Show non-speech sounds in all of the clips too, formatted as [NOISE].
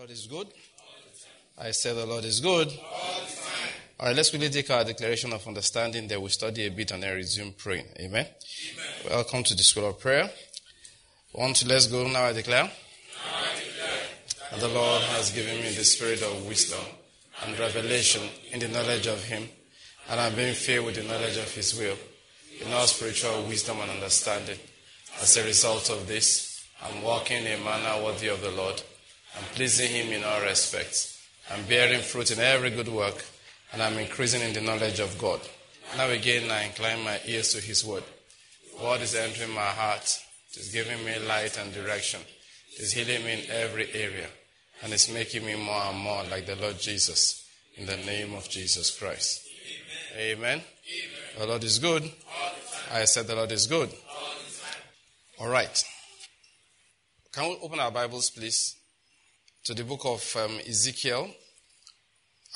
Lord is good. I say the Lord is good. All right, let's quickly take our declaration of understanding. Then we study a bit and then resume praying. Amen. Amen. Welcome to the school of prayer. One, two, let's go. Now I declare. Now I declare that the Lord has given me the spirit of wisdom and revelation in the knowledge of Him, and I'm being filled with the knowledge of His will, in all spiritual wisdom and understanding. As a result of this, I'm walking in a manner worthy of the Lord and pleasing Him in all respects. I'm bearing fruit in every good work, and I'm increasing in the knowledge of God. Now again, I incline my ears to His word. Word is entering my heart. It is giving me light and direction. It is healing me in every area, and it's making me more and more like the Lord Jesus. In the name of Jesus Christ. Amen. Amen. Amen. The Lord is good. I said the Lord is good. All right. Can we open our Bibles, please, to the book of um, Ezekiel?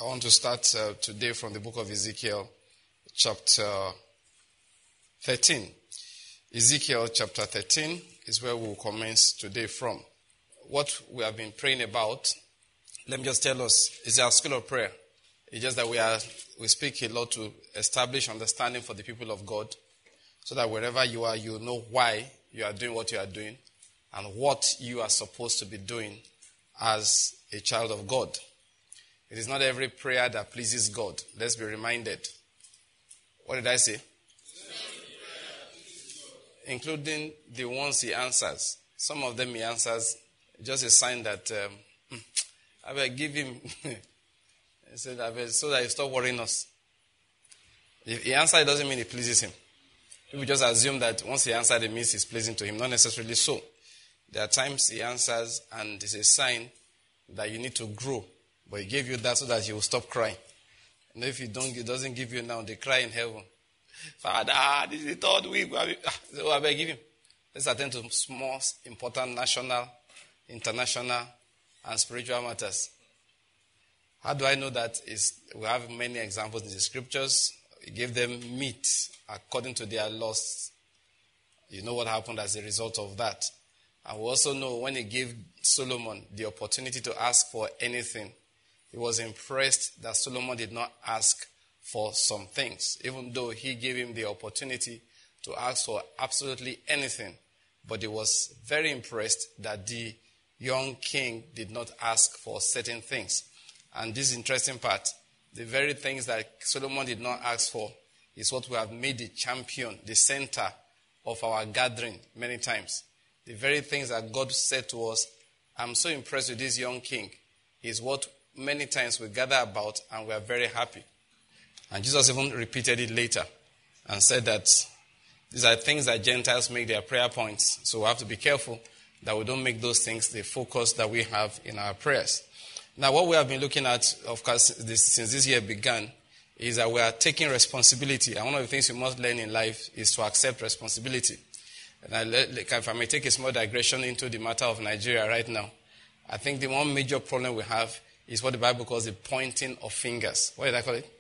I want to start uh, today from the book of Ezekiel, chapter 13. Ezekiel chapter 13 is where we will commence today from. What we have been praying about, let me just tell us, is our school of prayer. It's just that we are we speak a lot to establish understanding for the people of God, so that wherever you are, you know why you are doing what you are doing, and what you are supposed to be doing as a child of God. It is not every prayer that pleases God. Let's be reminded. What did I say? Including the ones he answers. Some of them he answers just a sign that um, I will give him. [LAUGHS] said, I will, so that he stop worrying us. If he answers, it doesn't mean it pleases him. People just assume that once he answered, it means it's pleasing to him. Not necessarily so. There are times he answers, and it's a sign that you need to grow. But he gave you that so that you will stop crying. And if he don't, he doesn't give you now, they cry in heaven. Father, ah, this is the third week. Ah, so I beg him. Let's attend to small, important national, international, and spiritual matters. How do I know that? Is we have many examples in the scriptures. He gave them meat according to their lusts. You know what happened as a result of that. And we also know when he gave Solomon the opportunity to ask for anything, he was impressed that Solomon did not ask for some things, even though he gave him the opportunity to ask for absolutely anything. But he was very impressed that the young king did not ask for certain things. And this interesting part, the very things that Solomon did not ask for is what we have made the champion, the center of our gathering many times. The very things that God said to us, I'm so impressed with this young king, is what many times we gather about and we are very happy. And Jesus even repeated it later and said that these are things that Gentiles make their prayer points. So we have to be careful that we don't make those things the focus that we have in our prayers. Now, what we have been looking at, of course, this, since this year began, is that we are taking responsibility. And one of the things you must learn in life is to accept responsibility. And I, if I may take a small digression into the matter of Nigeria right now, I think the one major problem we have is what the Bible calls the pointing of fingers. What did I call it?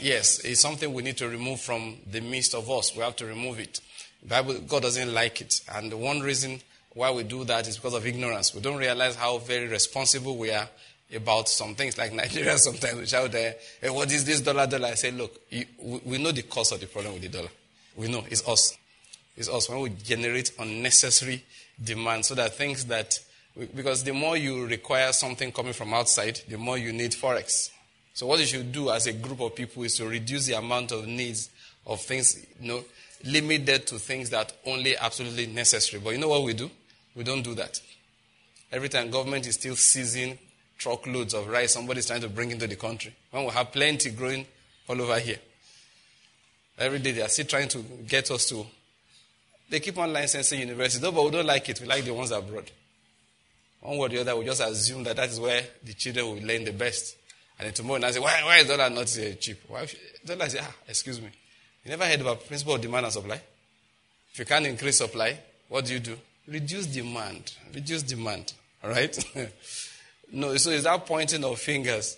Yes, it's something we need to remove from the midst of us. We have to remove it. Bible, God doesn't like it. And the one reason why we do that is because of ignorance. We don't realize how very responsible we are about some things. Like Nigeria [LAUGHS] sometimes we shout there, hey, what is this dollar dollar? I say, look, we know the cause of the problem with the dollar. We know it's us. It's us when we generate unnecessary demand so that things that, because the more you require something coming from outside, the more you need forex. So what you should do as a group of people is to reduce the amount of needs of things, you know, limited to things that only absolutely necessary. But you know what we do? We don't do that. Every time government is still seizing truckloads of rice somebody's trying to bring into the country. When we have plenty growing all over here. Every day they are still trying to get us to. They keep on licensing universities, no, but we don't like it. We like the ones abroad. One way or the other, we just assume that that is where the children will learn the best. And then tomorrow, I say, why, why is dollar not uh, cheap? Why, dollar say, ah, excuse me. You never heard about principle of demand and supply? If you can't increase supply, what do you do? Reduce demand. Reduce demand. All right? [LAUGHS] no, so is that pointing of fingers?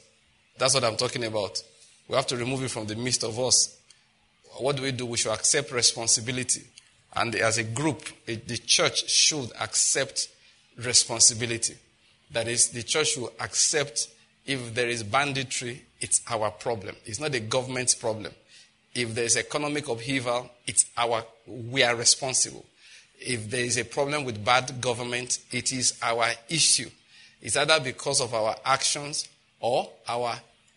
That's what I'm talking about. We have to remove it from the midst of us. What do we do? We should accept responsibility. And as a group, the church should accept responsibility. That is, the church will accept if there is banditry, it's our problem. It's not the government's problem. If there is economic upheaval, it's our, we are responsible. If there is a problem with bad government, it is our issue. It's either because of our actions or our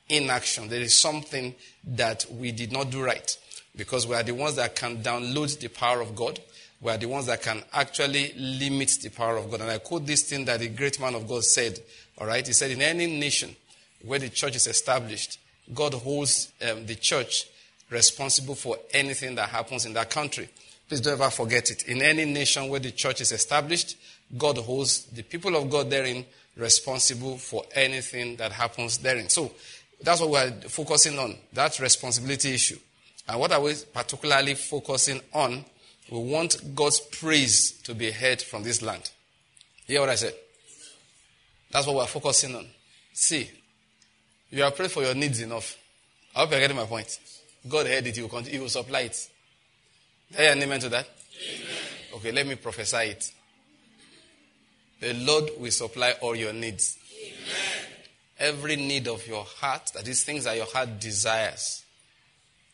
inaction. There is something that we did not do right because we are the ones that can download the power of God. We are the ones that can actually limit the power of God. And I quote this thing that the great man of God said. All right. He said, in any nation where the church is established, God holds um, the church responsible for anything that happens in that country. Please don't ever forget it. In any nation where the church is established, God holds the people of God therein responsible for anything that happens therein. So that's what we're focusing on, that responsibility issue. And what are we particularly focusing on? We want God's praise to be heard from this land. You hear what I said? That's what we're focusing on. See, you have prayed for your needs enough. I hope you're getting my point. God heard it, He will, continue, he will supply it. You an amen to that? Amen. Okay, let me prophesy it. The Lord will supply all your needs. Amen. Every need of your heart, that is things that your heart desires,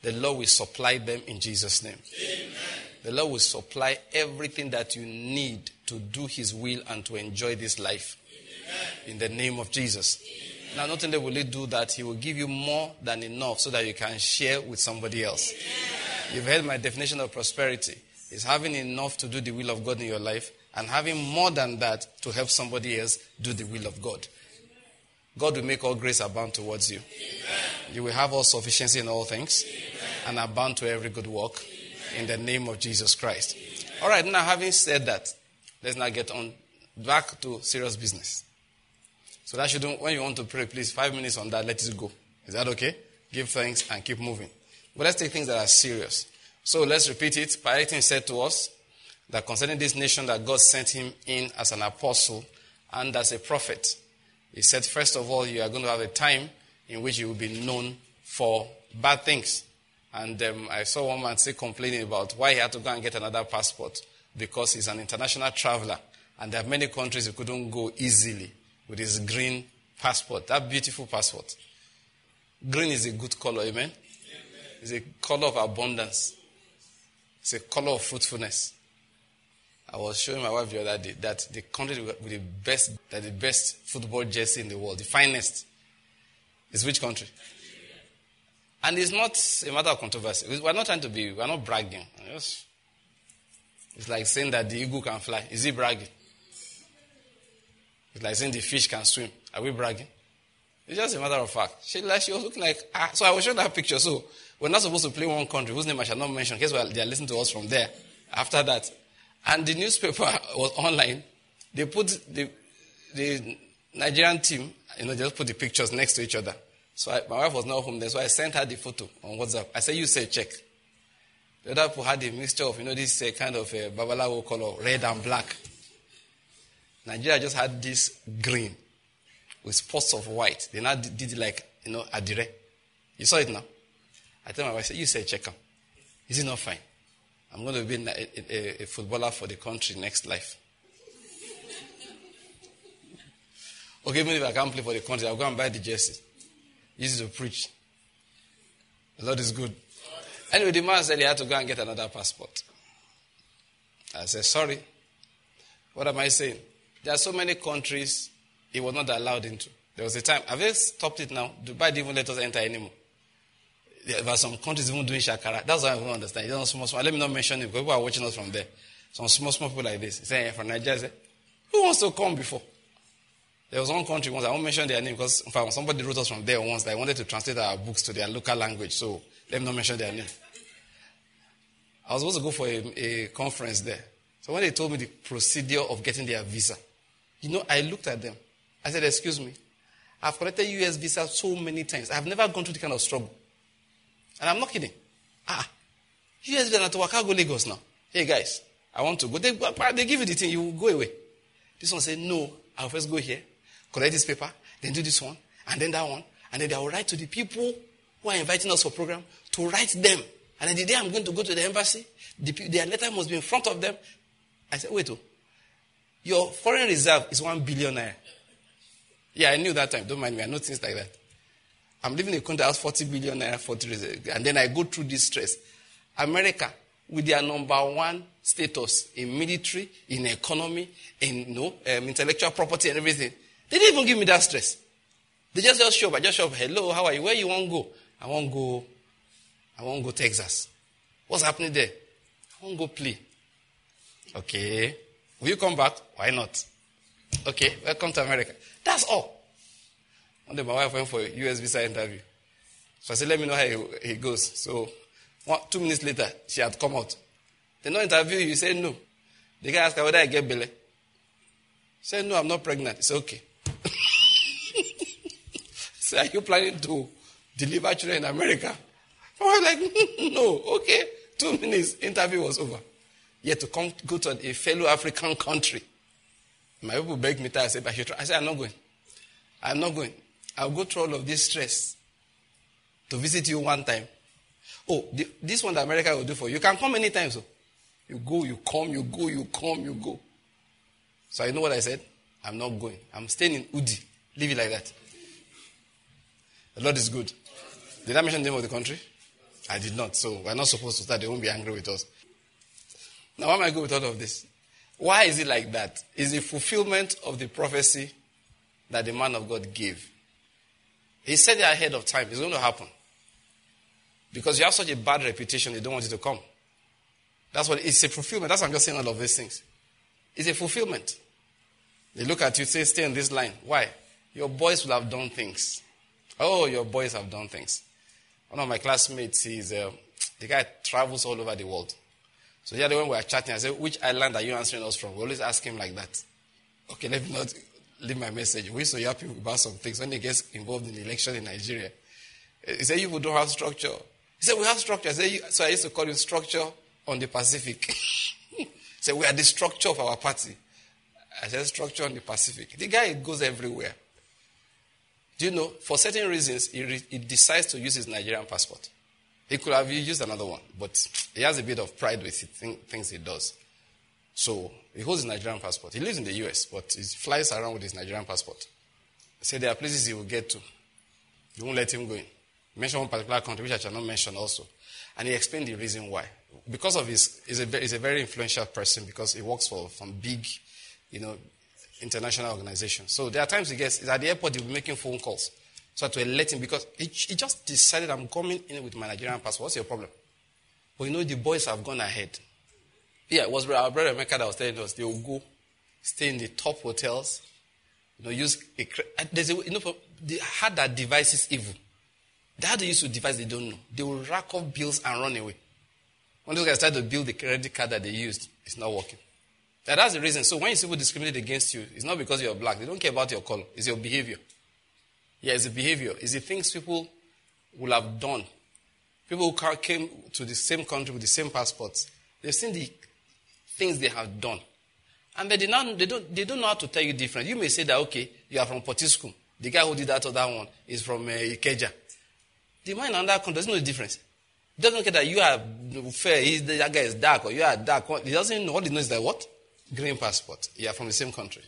the Lord will supply them in Jesus' name. Amen. The Lord will supply everything that you need to do His will and to enjoy this life. Amen. In the name of Jesus. Now, not only will He do that, He will give you more than enough so that you can share with somebody else. You've heard my definition of prosperity. It's having enough to do the will of God in your life and having more than that to help somebody else do the will of God. God will make all grace abound towards you. Amen. You will have all sufficiency in all things and abound to every good work in the name of Jesus Christ. All right, now having said that, let's now get on back to serious business. So that shouldn't, when you want to pray, please, five minutes on that, let it go. Is that okay? Give thanks and keep moving. But let's take things that are serious. So let's repeat it. Pilates said to us that concerning this nation that God sent him in as an apostle and as a prophet. He said, first of all, you are going to have a time in which you will be known for bad things. And um, I saw one man say complaining about why he had to go and get another passport because he's an international traveler and there are many countries he couldn't go easily with his green passport, that beautiful passport. Green is a good color, amen? It's a color of abundance. It's a color of fruitfulness. I was showing my wife the other day that the country with the best, that the best football jersey in the world, the finest, is which country? And it's not a matter of controversy. We're not trying to be, we're not bragging. It's like saying that the eagle can fly. Is he bragging? It's like saying the fish can swim. Are we bragging? It's just a matter of fact. She, like, she was looking like, ah. So I was showing that picture. So we're not supposed to play one country whose name I shall not mention in case they are listening to us from there. After that. And the newspaper [LAUGHS] was online. They put the, the Nigerian team, you know, just put the pictures next to each other. So I, my wife was not home then, so I sent her the photo on WhatsApp. I said, you say check. The other people had a mixture of, you know, this uh, kind of uh, babalawo color, red and black. Nigeria just had this green with spots of white. They now did it like, you know, adire. You saw it now? I tell my wife, you say check him. Is it not fine? I'm going to be a, a, a footballer for the country next life. Okay, even if I can't play for the country, I'll go and buy the jersey. It to preach. The Lord is good. Anyway, the man said he had to go and get another passport. I said, sorry. What am I saying? There are so many countries he was not allowed into. There was a time, have they stopped it now? Dubai didn't even let us enter anymore. There are some countries even doing shakara. That's what I don't understand. It's small, small. Let me not mention it because people are watching us from there. Some small, small people like this. Say, from Nigeria, who wants to come before? There was one country once, I won't mention their name because in fact, somebody wrote us from there once that wanted to translate our books to their local language. So let me not mention their name. I was supposed to go for a, a conference there. So when they told me the procedure of getting their visa, you know, I looked at them. I said, Excuse me. I've collected US visa so many times. I've never gone through the kind of struggle. And I'm not kidding. Ah, US visa to Waka go Lagos now. Hey guys, I want to go. They, they give you the thing, you go away. This one said, No, I'll first go here, collect this paper, then do this one, and then that one. And then they will write to the people who are inviting us for program to write them. And then the day I'm going to go to the embassy, the, their letter must be in front of them. I said, wait, oh, your foreign reserve is one billion naira. Yeah, I knew that time. Don't mind me. I know things like that. I'm living in a country that has 40 billion naira for and then I go through this stress. America, with their number one status in military, in economy, in you know, um, intellectual property and everything, they didn't even give me that stress. They just just show up. I just show up. Hello, how are you? Where you want to go? I want to go. I want to go Texas. What's happening there? I want to go play. Okay. Will you come back? Why not? Okay, welcome to America. That's all. One day my wife went for a US visa interview. So I said, let me know how he, goes. So one, two minutes later, she had come out. They no interview you. say no. The guy asked her whether I get belly. She said, no, I'm not pregnant. It's okay. [LAUGHS] so are you planning to deliver children in America? [LAUGHS] I was like, no, okay. Two minutes, interview was over. Yet to come go to a fellow African country. My people begged me to I said, but I said, I'm not going. I'm not going. I'll go through all of this stress to visit you one time. Oh, the, this one that America will do for you. You can come anytime, so. You go, you come, you go, you come, you go. So I know what I said? I'm not going. I'm staying in Udi. Leave it like that. The Lord is good. Did I mention the name of the country? I did not. So we're not supposed to start. They won't be angry with us. Now, why am I going with all of this? Why is it like that? Is the fulfillment of the prophecy that the man of God gave. He said it ahead of time. It's going to happen. Because you have such a bad reputation, they don't want you to come. That's what it's a fulfillment. That's why I'm just saying all of these things. It's a fulfillment. They look at you, say, stay in this line. Why? Your boys will have done things. Oh, your boys have done things. One of my classmates, he's uh, the guy travels all over the world. So the other when we were chatting, I said, Which island are you answering us from? We always ask him like that. Okay, let me not leave my message. We used to hear people about some things when he gets involved in the election in Nigeria. He said, You don't have structure. He said, We have structure. I said, So I used to call you structure on the Pacific. [LAUGHS] he said, We are the structure of our party. I said, Structure on the Pacific. The guy goes everywhere. Do you know, for certain reasons, he, re- he decides to use his Nigerian passport. He could have used another one, but he has a bit of pride with things he does. So he holds his Nigerian passport. He lives in the US, but he flies around with his Nigerian passport. He said there are places he will get to. You won't let him go in. He mentioned one particular country, which I shall not mention also. And he explained the reason why. Because of his, he's a, he's a very influential person because he works for some big, you know, international organization. So there are times he gets, at the airport, he'll be making phone calls. So to let him, because he, he just decided, I'm coming in with my Nigerian passport. What's your problem? But you know, the boys have gone ahead. Yeah, it was our brother Mecca that was telling us they will go stay in the top hotels, you know, use a, uh, there's a, you know, they had that device is evil. They had to use a device they don't know. They will rack up bills and run away. When those guys start to build the credit card that they used, it's not working. That's the reason. So when people discriminate against you, it's not because you're black. They don't care about your color. It's your behavior. Yeah, it's the behavior. It's the things people will have done. People who came to the same country with the same passports, they've seen the things they have done. And they, not, they, don't, they don't know how to tell you different. You may say that, okay, you are from Potiskum. The guy who did that other one is from uh, Ikeja. The man in that country doesn't know the difference. He doesn't care that you are fair, that guy is dark, or you are dark. He doesn't know. What he knows is that what? Green passport. You are from the same country.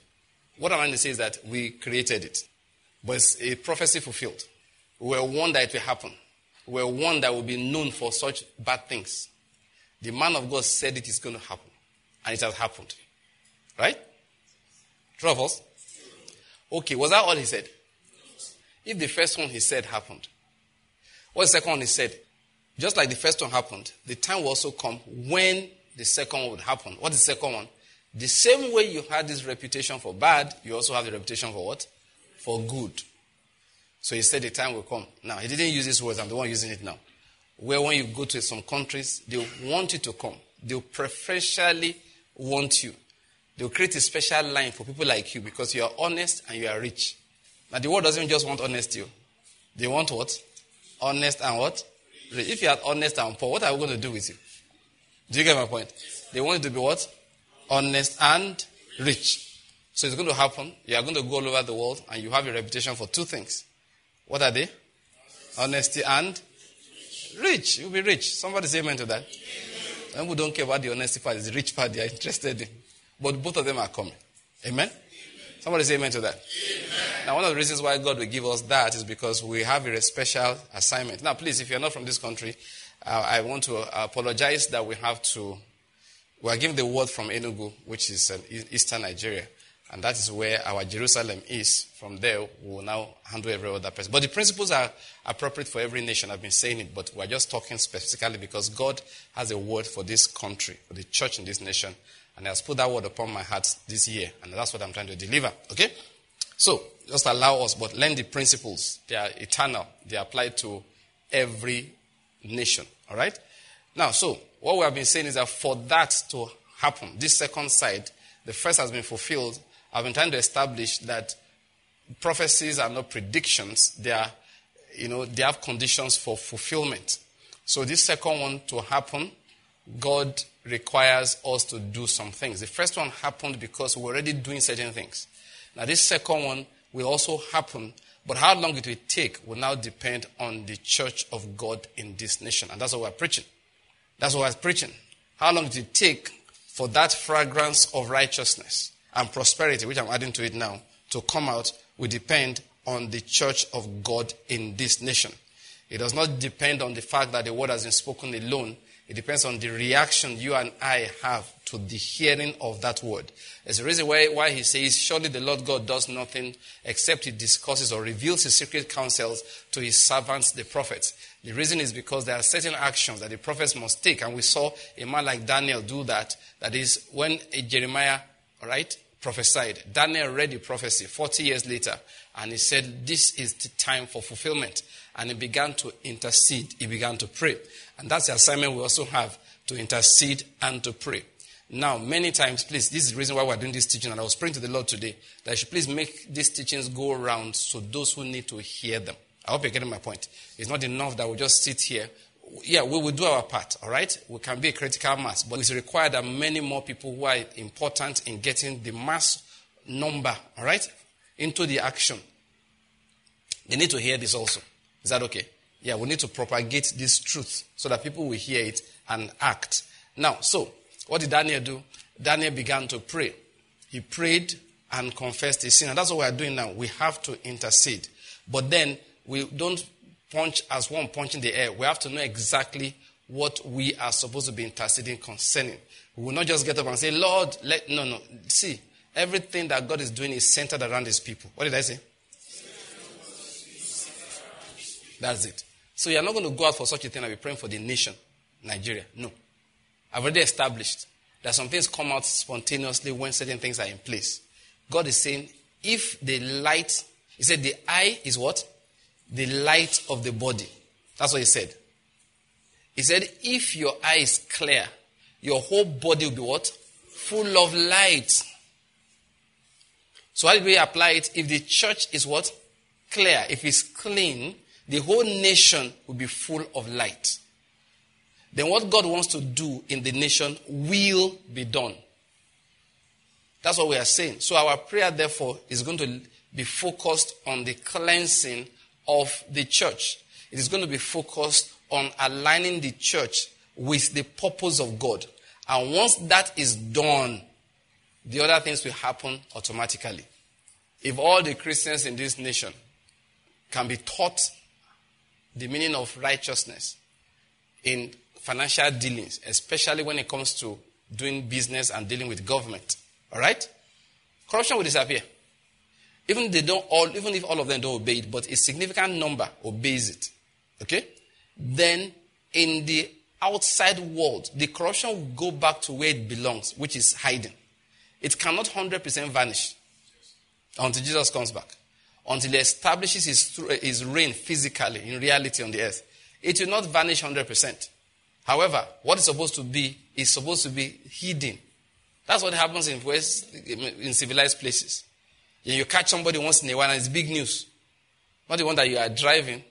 What I'm trying to say is that we created it. But it's a prophecy fulfilled. We were warned that it will happen. We were warned that we'll be known for such bad things. The man of God said it is going to happen. And it has happened. Right? True of us? Okay, was that all he said? If the first one he said happened, what's the second one he said? Just like the first one happened, the time will also come when the second one would happen. What's the second one? The same way you had this reputation for bad, you also have the reputation for what? for good. So he said the time will come. Now, he didn't use these words, I'm the one using it now. Where when you go to some countries, they want you to come. They'll preferentially want you. They'll create a special line for people like you because you are honest and you are rich. Now, the world doesn't just want honesty. They want what? Honest and what? If you are honest and poor, what are we going to do with you? Do you get my point? They want you to be what? Honest and rich. So it's going to happen. You are going to go all over the world and you have a reputation for two things. What are they? Honesty and rich. You'll be rich. Somebody say amen to that. And we don't care about the honesty part, it's the rich part they are [LAUGHS] interested in. But both of them are coming. Amen? Somebody say amen to that. Amen. Now, one of the reasons why God will give us that is because we have a special assignment. Now, please, if you're not from this country, uh, I want to apologize that we have to. We are given the word from Enugu, which is eastern Nigeria, and that is where our Jerusalem is. From there, we will now handle every other person. But the principles are appropriate for every nation. I've been saying it, but we're just talking specifically because God has a word for this country, for the church in this nation, and He has put that word upon my heart this year, and that's what I'm trying to deliver. Okay? So, just allow us, but learn the principles. They are eternal. They apply to every nation. All right? Now, so, what we have been saying is that for that to happen, this second side, the first has been fulfilled. I've been trying to establish that prophecies are not predictions. They are, you know, they have conditions for fulfillment. So this second one to happen, God requires us to do some things. The first one happened because we're already doing certain things. Now this second one will also happen, but how long it will take will now depend on the church of God in this nation. And that's what we're preaching. That's what I was preaching. How long did it take for that fragrance of righteousness and prosperity, which I'm adding to it now, to come out We depend on the church of God in this nation. It does not depend on the fact that the word has been spoken alone. It depends on the reaction you and I have to the hearing of that word. There's a reason why, why he says, Surely the Lord God does nothing except he discusses or reveals his secret counsels to his servants, the prophets. The reason is because there are certain actions that the prophets must take. And we saw a man like Daniel do that. That is, when Jeremiah, right, prophesied, Daniel read the prophecy 40 years later. And he said, This is the time for fulfillment. And he began to intercede. He began to pray. And that's the assignment we also have to intercede and to pray. Now, many times, please, this is the reason why we're doing this teaching, and I was praying to the Lord today that I should please make these teachings go around so those who need to hear them. I hope you're getting my point. It's not enough that we just sit here. Yeah, we will do our part, all right? We can be a critical mass, but it's required that many more people who are important in getting the mass number, all right, into the action. They need to hear this also. Is that okay? Yeah, we need to propagate this truth so that people will hear it and act. Now, so what did Daniel do? Daniel began to pray. He prayed and confessed his sin. And that's what we are doing now. We have to intercede. But then we don't punch as one punch in the air. We have to know exactly what we are supposed to be interceding concerning. We will not just get up and say, Lord, let no no. See, everything that God is doing is centered around his people. What did I say? That's it. So you're not going to go out for such a thing and be praying for the nation, Nigeria. No. I've already established that some things come out spontaneously when certain things are in place. God is saying, if the light, He said, the eye is what? The light of the body. That's what He said. He said, if your eye is clear, your whole body will be what? Full of light. So how do we apply it? If the church is what? Clear. If it's clean, the whole nation will be full of light then what God wants to do in the nation will be done. That's what we are saying. So our prayer, therefore, is going to be focused on the cleansing of the church. It is going to be focused on aligning the church with the purpose of God. And once that is done, the other things will happen automatically. If all the Christians in this nation can be taught the meaning of righteousness in financial dealings, especially when it comes to doing business and dealing with government. All right? Corruption will disappear. Even they don't all, even if all of them don't obey it, but a significant number obeys it. Okay? Then in the outside world, the corruption will go back to where it belongs, which is hiding. It cannot 100% vanish until Jesus comes back. Until he establishes his, his reign physically, in reality on the earth. It will not vanish 100%. However, what is supposed to be is supposed to be hidden. That's what happens in West, in civilized places. You catch somebody once in a while and it's big news. Not the one that you are driving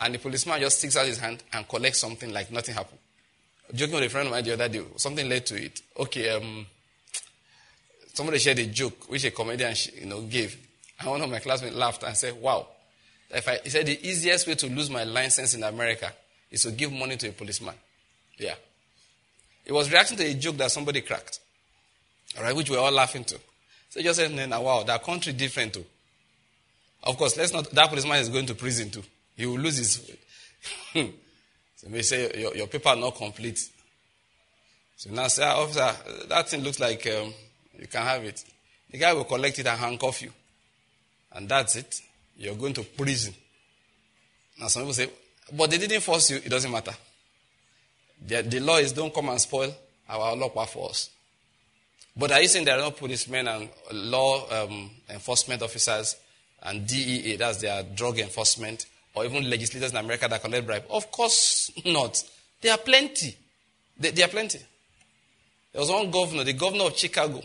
and the policeman just sticks out his hand and collects something like nothing happened. Joking with a friend of mine the other day, something led to it. Okay, um, somebody shared a joke which a comedian you know gave, and one of my classmates laughed and said, "Wow!" If I, he said the easiest way to lose my license in America is to give money to a policeman. Yeah. It was reacting to a joke that somebody cracked. All right, which we're all laughing to. So just said, nah, wow, that country different too. Of course, let's not, that policeman is going to prison too. He will lose his. [LAUGHS] so they say your, your paper not complete. So now say, officer, that thing looks like um, you can have it. The guy will collect it and handcuff you. And that's it. You're going to prison. Now some people say, but they didn't force you, it doesn't matter. The, the law is don't come and spoil our law for us. But are you saying there are no policemen and law um, enforcement officers and DEA, that's their drug enforcement, or even legislators in America that collect bribe? Of course not. There are plenty. There, there are plenty. There was one governor, the governor of Chicago,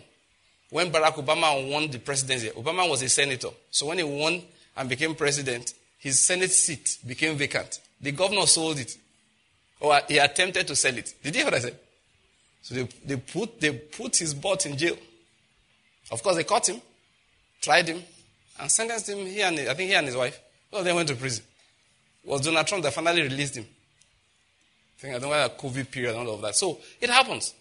when Barack Obama won the presidency. Obama was a senator. So when he won and became president, his Senate seat became vacant. The governor sold it. Or he attempted to sell it. Did you hear what I said? So they, they, put, they put his butt in jail. Of course, they caught him, tried him, and sentenced him. He and I think he and his wife. Well, they went to prison. It was Donald Trump that finally released him. I think I don't know why COVID period and all of that. So it happens.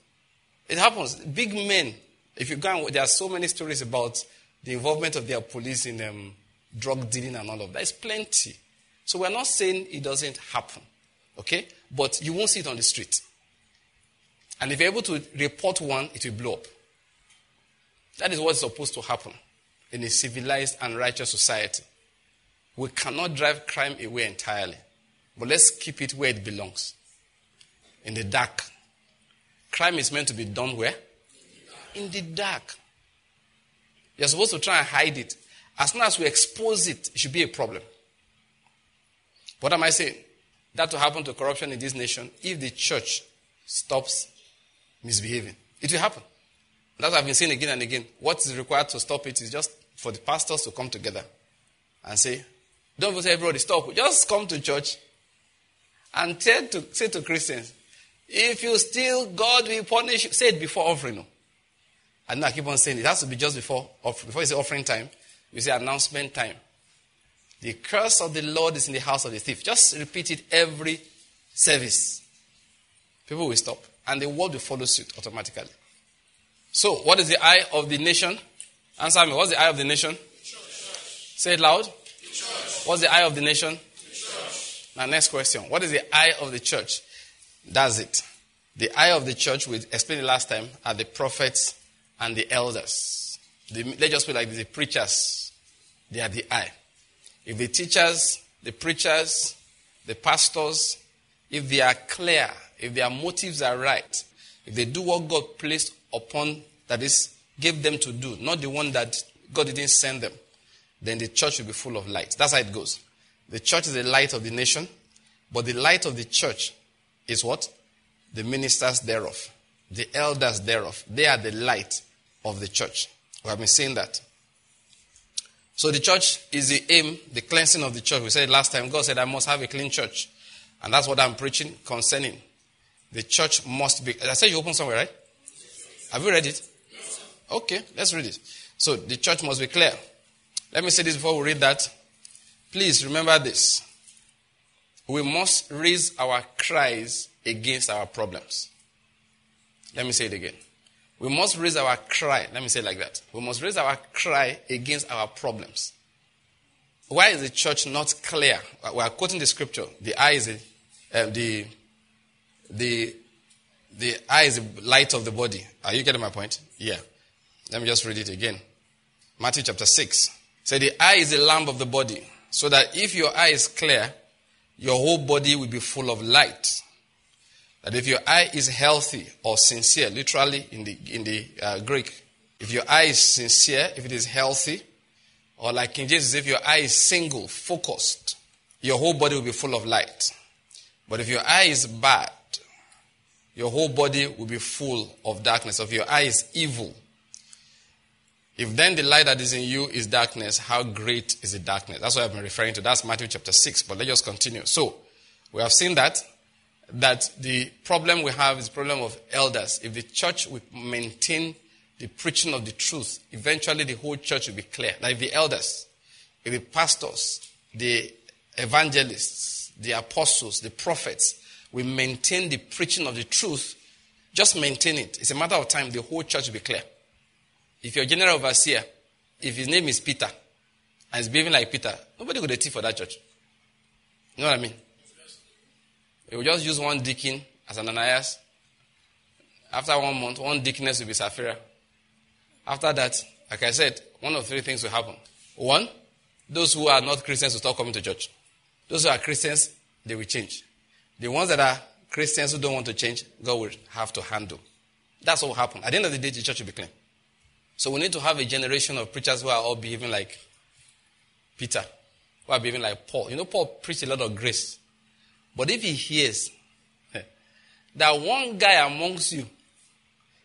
It happens. Big men. If you go there are so many stories about the involvement of their police in um, drug dealing and all of that. It's plenty. So we're not saying it doesn't happen. Okay? But you won't see it on the street. And if you're able to report one, it will blow up. That is what's supposed to happen in a civilized and righteous society. We cannot drive crime away entirely, but let's keep it where it belongs in the dark. Crime is meant to be done where? In the dark. You're supposed to try and hide it. As soon as we expose it, it should be a problem. What am I saying? That will happen to corruption in this nation if the church stops misbehaving. It will happen. That's what I've been saying again and again. What is required to stop it is just for the pastors to come together and say, don't say everybody stop. Just come to church and tell to say to Christians, if you steal, God will punish you. Say it before offering. No? And I keep on saying it. it has to be just before offering. Before you say offering time, you say announcement time. The curse of the Lord is in the house of the thief. Just repeat it every service. People will stop and the world will follow suit automatically. So, what is the eye of the nation? Answer me. What's the eye of the nation? Say it loud. What's the eye of the nation? Now, next question. What is the eye of the church? That's it. The eye of the church, we explained it last time, are the prophets and the elders. The, let's just put like the preachers. They are the eye. If the teachers, the preachers, the pastors, if they are clear if their motives are right, if they do what God placed upon, that is, gave them to do, not the one that God didn't send them, then the church will be full of light. That's how it goes. The church is the light of the nation, but the light of the church is what? The ministers thereof, the elders thereof. They are the light of the church. We have been saying that. So the church is the aim, the cleansing of the church. We said last time, God said, I must have a clean church. And that's what I'm preaching concerning the church must be. I said you open somewhere, right? Have you read it? Okay, let's read it. So the church must be clear. Let me say this before we read that. Please remember this. We must raise our cries against our problems. Let me say it again. We must raise our cry. Let me say it like that. We must raise our cry against our problems. Why is the church not clear? We are quoting the scripture. The eye is uh, the the the eye is the light of the body. Are you getting my point? Yeah. Let me just read it again. Matthew chapter 6. Say the eye is the lamp of the body. So that if your eye is clear, your whole body will be full of light. That if your eye is healthy or sincere, literally in the, in the uh, Greek, if your eye is sincere, if it is healthy, or like in Jesus, if your eye is single, focused, your whole body will be full of light. But if your eye is bad, your whole body will be full of darkness. If your eye is evil, if then the light that is in you is darkness, how great is the darkness? That's what I've been referring to. That's Matthew chapter 6. But let's just continue. So, we have seen that, that the problem we have is the problem of elders. If the church will maintain the preaching of the truth, eventually the whole church will be clear. Like the elders, if the pastors, the evangelists, the apostles, the prophets, we maintain the preaching of the truth, just maintain it. It's a matter of time, the whole church will be clear. If your general overseer, if his name is Peter, and is behaving like Peter, nobody would thief for that church. You know what I mean? He will just use one deacon as an Ananias. After one month, one deaconess will be Sapphira. After that, like I said, one of three things will happen. One, those who are not Christians will stop coming to church. Those who are Christians, they will change. The ones that are Christians who don't want to change, God will have to handle. That's what will happen. At the end of the day, the church will be clean. So we need to have a generation of preachers who are all behaving like Peter, who are behaving like Paul. You know, Paul preached a lot of grace. But if he hears [LAUGHS] that one guy amongst you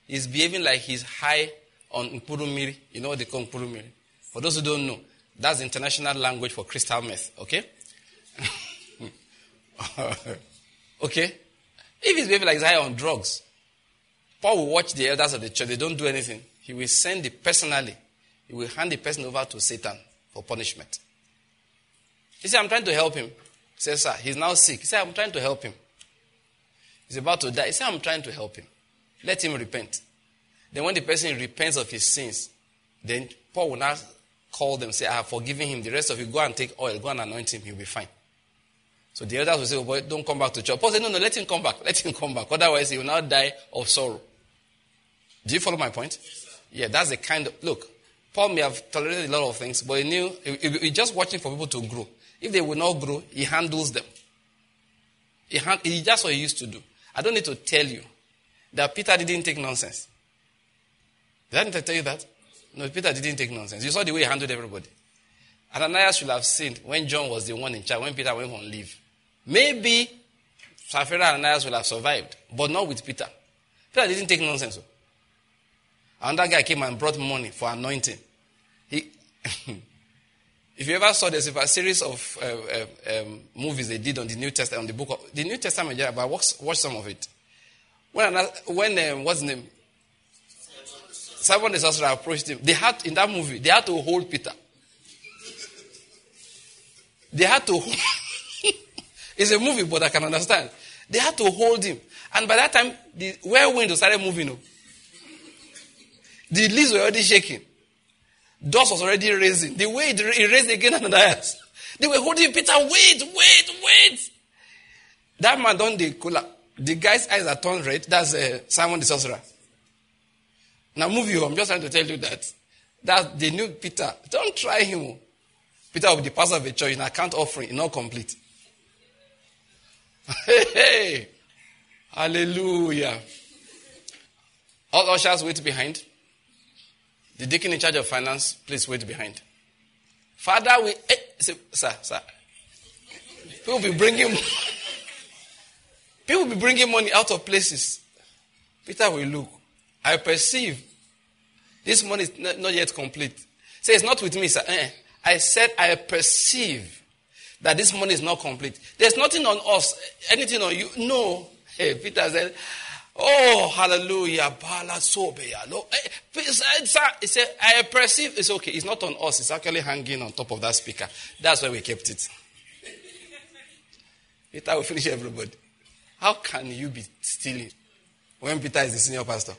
is behaving like he's high on Nkpurumiri, you know what they call Nkpurumiri? For those who don't know, that's international language for crystal meth, okay? [LAUGHS] [LAUGHS] okay? If he's behaving like he's high on drugs, Paul will watch the elders of the church, they don't do anything. He will send it personally, he will hand the person over to Satan for punishment. He said, I'm trying to help him. He said, Sir, he's now sick. He said, I'm trying to help him. He's about to die. He said, I'm trying to help him. Let him repent. Then, when the person repents of his sins, then Paul will now call them, say, I have forgiven him. The rest of you, go and take oil, go and anoint him, he'll be fine. So the elders will say, oh boy, don't come back to church. Paul said, no, no, let him come back. Let him come back. Otherwise, he will now die of sorrow. Do you follow my point? Yeah, that's the kind of, look, Paul may have tolerated a lot of things, but he knew, he, he just watching for people to grow. If they will not grow, he handles them. He, hand, he, that's what he used to do. I don't need to tell you that Peter didn't take nonsense. Did I need to tell you that? No, Peter didn't take nonsense. You saw the way he handled everybody. Ananias should have seen when John was the one in charge, when Peter went on leave. Maybe Sapphira and Ananias will have survived, but not with Peter. Peter didn't take nonsense. Another guy came and brought money for anointing. He, [LAUGHS] if you ever saw there's a series of uh, uh, um, movies they did on the New Testament, on the book of the New Testament, yeah, but watch, some of it. When, when um, what's the name? Simon the sorcerer approached him. They had in that movie, they had to hold Peter. They had to. [LAUGHS] it's a movie, but I can understand. They had to hold him, and by that time, the whirlwind started moving. Oh. The leaves were already shaking. Dust was already raising. The way it raised again and Ananias. They were holding Peter. Wait, wait, wait. That man don't the cooler. The guy's eyes are turned red. That's uh, Simon the sorcerer. Now move you. I'm just trying to tell you that. That they knew Peter. Don't try him. Peter will be the pastor of church in account offering, not complete. Hey, hey. Hallelujah. All ushers wait behind. The deacon in charge of finance, please wait behind. Father, we. Eh, say, sir, sir. People be bringing. people be bringing money out of places. Peter will look. I perceive this money is not, not yet complete. Say, it's not with me, sir. Eh. I said, I perceive that this money is not complete. There's nothing on us, anything on you. No. Hey, Peter said, Oh, hallelujah. Eh, he said, I perceive it's okay. It's not on us. It's actually hanging on top of that speaker. That's why we kept it. [LAUGHS] Peter will finish everybody. How can you be stealing when Peter is the senior pastor?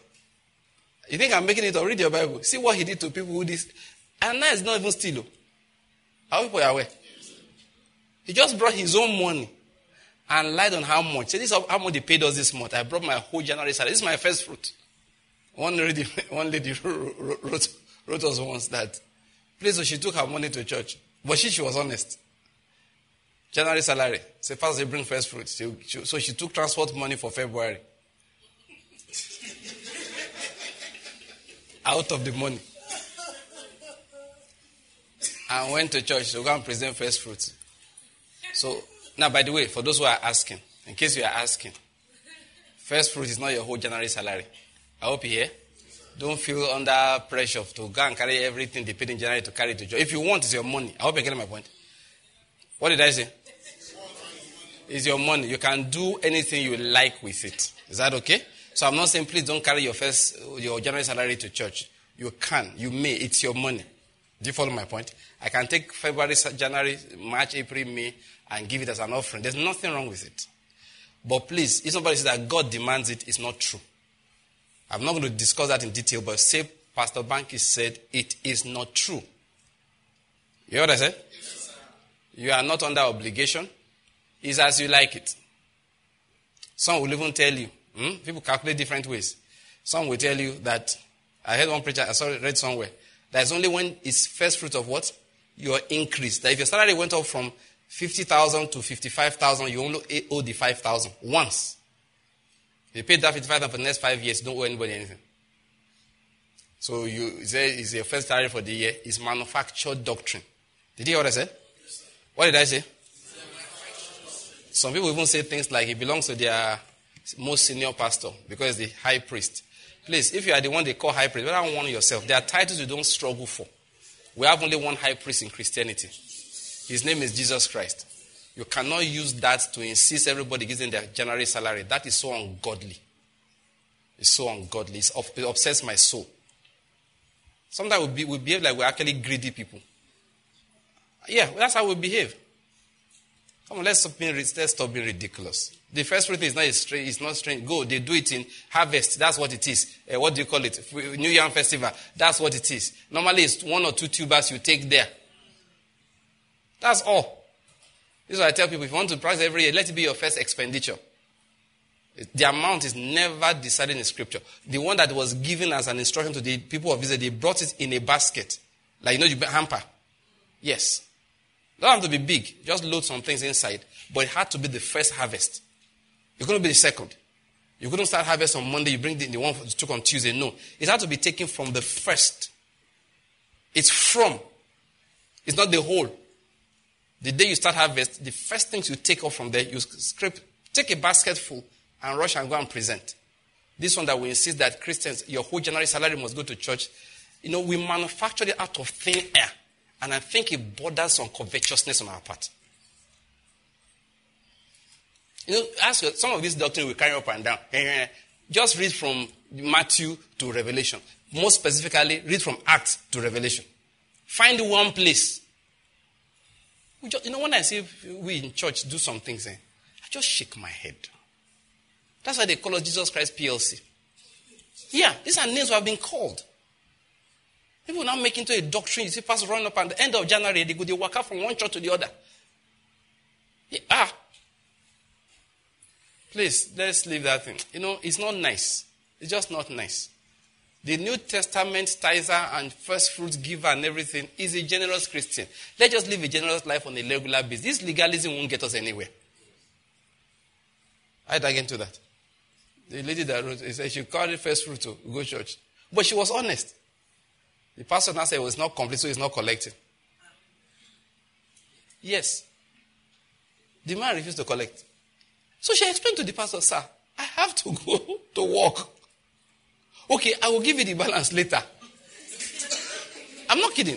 You think I'm making it or read your Bible? See what he did to people who this. And now it's not even steal. Are people are aware? He just brought his own money and lied on how much. Say, this is how much they paid us this month. I brought my whole January salary. This is my first fruit. One lady, [LAUGHS] one lady wrote, wrote us once that, please, so she took her money to church. But she, she was honest. January salary. Say, first they bring first fruit. So she took transport money for February. [LAUGHS] Out of the money. And went to church to go and present first fruits. So now, by the way, for those who are asking, in case you are asking, first fruit is not your whole January salary. I hope you hear. Don't feel under pressure to go and carry everything they paid in January to carry to joy. If you want, it's your money. I hope you're getting my point. What did I say? It's your money. You can do anything you like with it. Is that okay? So I'm not saying please don't carry your first your January salary to church. You can. You may. It's your money. Do you follow my point? I can take February, January, March, April, May, and give it as an offering. There's nothing wrong with it. But please, if somebody says that God demands it, it's not true. I'm not going to discuss that in detail, but say Pastor Bankie said it is not true. You hear what I said? you are not under obligation. It's as you like it. Some will even tell you, hmm? people calculate different ways. Some will tell you that, I heard one preacher, I saw read somewhere, that it's only when it's first fruit of what? Your increase. That if your salary went up from 50,000 to 55,000, you only owe the 5,000 once. You paid that 55,000 for the next five years, don't owe anybody anything. So you say it's your first salary for the year. It's manufactured doctrine. Did you hear what I said? What did I say? Some people even say things like it belongs to their most senior pastor because the high priest. Please, if you are the one they call high priest, don't want yourself. There are titles you don't struggle for. We have only one high priest in Christianity. His name is Jesus Christ. You cannot use that to insist everybody gives them their January salary. That is so ungodly. It's so ungodly. It's, it upsets my soul. Sometimes we, be, we behave like we're actually greedy people. Yeah, that's how we behave. Come on, let's stop being, let's stop being ridiculous. The first fruit is not strange. It's not strange. Go, they do it in harvest. That's what it is. Uh, what do you call it? New Year Festival. That's what it is. Normally, it's one or two tubers you take there. That's all. This is what I tell people. If you want to practice every year, let it be your first expenditure. The amount is never decided in scripture. The one that was given as an instruction to the people of Israel, they brought it in a basket. Like, you know, you hamper. Yes. Don't have to be big. Just load some things inside. But it had to be the first harvest. You couldn't be the second. You couldn't start harvest on Monday. You bring the, the one you took on Tuesday. No. It had to be taken from the first. It's from. It's not the whole. The day you start harvest, the first things you take off from there, you scrape, take a basket full and rush and go and present. This one that we insist that Christians, your whole January salary must go to church. You know, we manufacture it out of thin air. And I think it borders on covetousness on our part. You know, ask some of these doctrine we carry up and down. Eh, eh, just read from Matthew to Revelation. More specifically, read from Acts to Revelation. Find one place. Just, you know, when I see we in church do some things, eh, I just shake my head. That's why they call us Jesus Christ PLC. Yeah, these are names we have been called. People now make into a doctrine. You see, pastors run up at the end of January, they go, they walk out from one church to the other. Yeah, ah. Please, let's leave that thing. You know, it's not nice. It's just not nice. The New Testament tither and first fruit giver and everything is a generous Christian. Let's just live a generous life on a regular basis. This legalism won't get us anywhere. I'd into that. The lady that wrote, he said she carried first fruit to go church. But she was honest. The pastor now said, well, it's not complete, so it's not collecting. Yes. The man refused to collect. So she explained to the pastor, sir, I have to [LAUGHS] go to work. Okay, I will give you the balance later. I'm not kidding.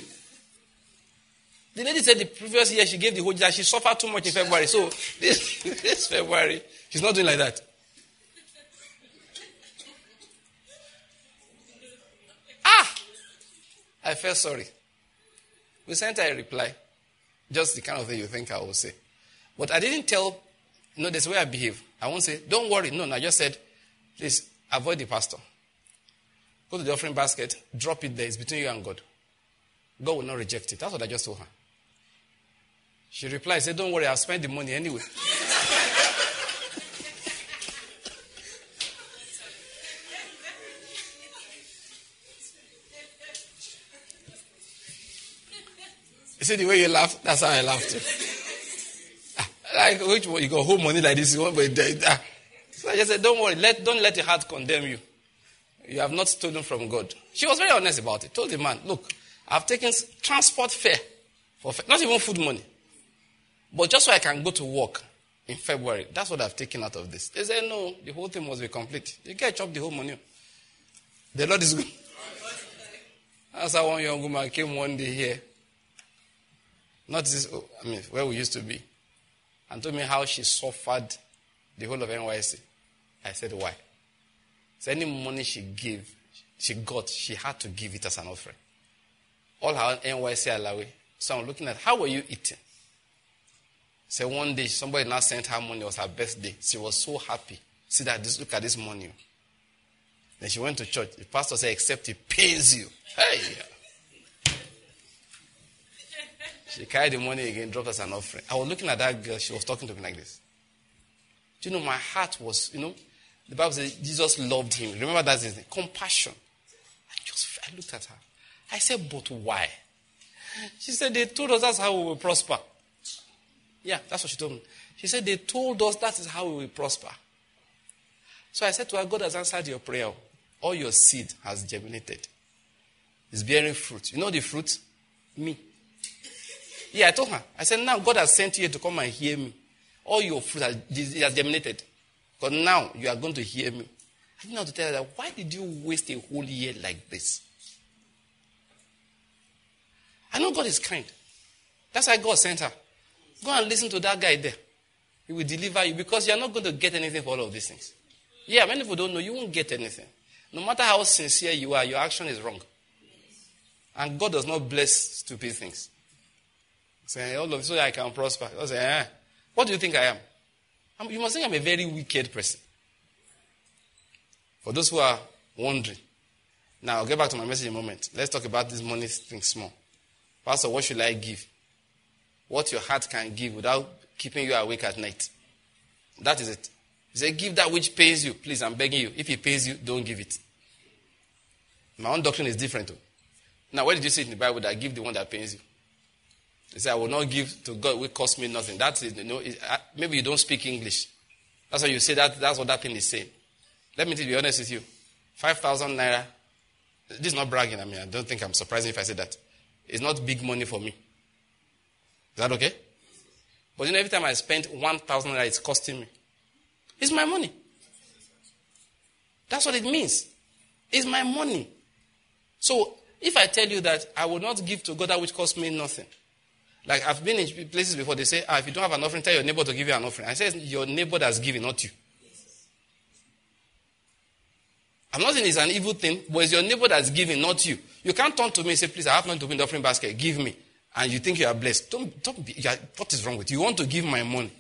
The lady said the previous year she gave the whole that she suffered too much in February. So [LAUGHS] this, this February, she's not doing like that. Ah! I felt sorry. We sent her a reply. Just the kind of thing you think I will say. But I didn't tell, you know, this way I behave. I won't say, don't worry. No, no, I just said, please avoid the pastor. Go to the offering basket, drop it there. It's between you and God. God will not reject it. That's what I just told her. She replied, said, Don't worry, I'll spend the money anyway. You see the way you laugh? That's how I laughed. Ah, like, which one? You got whole money like this, one, but ah. So I just said, don't worry, let, don't let your heart condemn you. You have not stolen from God. She was very honest about it. Told the man, look, I've taken transport fare for not even food money, but just so I can go to work in February. That's what I've taken out of this. They said, no, the whole thing must be complete. You can't chop the whole money. The Lord is good. [LAUGHS] That's how one young woman came one day here not this, oh, I mean, where we used to be. And told me how she suffered the whole of NYSC. I said, why? So any money she gave, she got, she had to give it as an offering. All her NYSC allowed. So I'm looking at, how were you eating? So one day, somebody now sent her money. It was her birthday. She was so happy. See that, this, look at this money. Then she went to church. The pastor said, except it pays you. Hey! She carried the money again, dropped as an offering. I was looking at that girl. She was talking to me like this. Do you know, my heart was, you know, the Bible says Jesus loved him. Remember that is compassion. I just, I looked at her. I said, but why? She said, they told us that's how we will prosper. Yeah, that's what she told me. She said, they told us that is how we will prosper. So I said to her, God has answered your prayer. All your seed has germinated. It's bearing fruit. You know the fruit? Me. Yeah, I told her. I said, now God has sent you to come and hear me. All your fruit has, has germinated. Because now you are going to hear me. I didn't know to tell her that why did you waste a whole year like this? I know God is kind. That's why God sent her. Go and listen to that guy there. He will deliver you because you are not going to get anything for all of these things. Yeah, many people don't know you won't get anything. No matter how sincere you are, your action is wrong. And God does not bless stupid things. Say, all of so I can prosper. I say, eh. What do you think I am? I'm? You must think I'm a very wicked person. For those who are wondering. Now, I'll get back to my message in a moment. Let's talk about this money thing small. Pastor, what should I give? What your heart can give without keeping you awake at night. That is it. He said, Give that which pays you. Please, I'm begging you. If it pays you, don't give it. My own doctrine is different. Though. Now, where did you see in the Bible that give the one that pays you? He said, I will not give to God which cost me nothing. That is, you know, it, maybe you don't speak English. That's why you say that. That's what that thing is saying. Let me be honest with you. 5,000 naira. This is not bragging. I mean, I don't think I'm surprising if I say that. It's not big money for me. Is that okay? But you know, every time I spend 1,000 naira, it's costing me. It's my money. That's what it means. It's my money. So, if I tell you that I will not give to God that which costs me nothing, like I've been in places before, they say, ah, if you don't have an offering, tell your neighbor to give you an offering. I say, your neighbor that's giving, not you. I'm not saying it's an evil thing, but it's your neighbor that's giving, not you. You can't turn to me and say, please, I have nothing to put in the offering basket. Give me. And you think you are blessed. Don't, don't be, are, what is wrong with you? You want to give my money.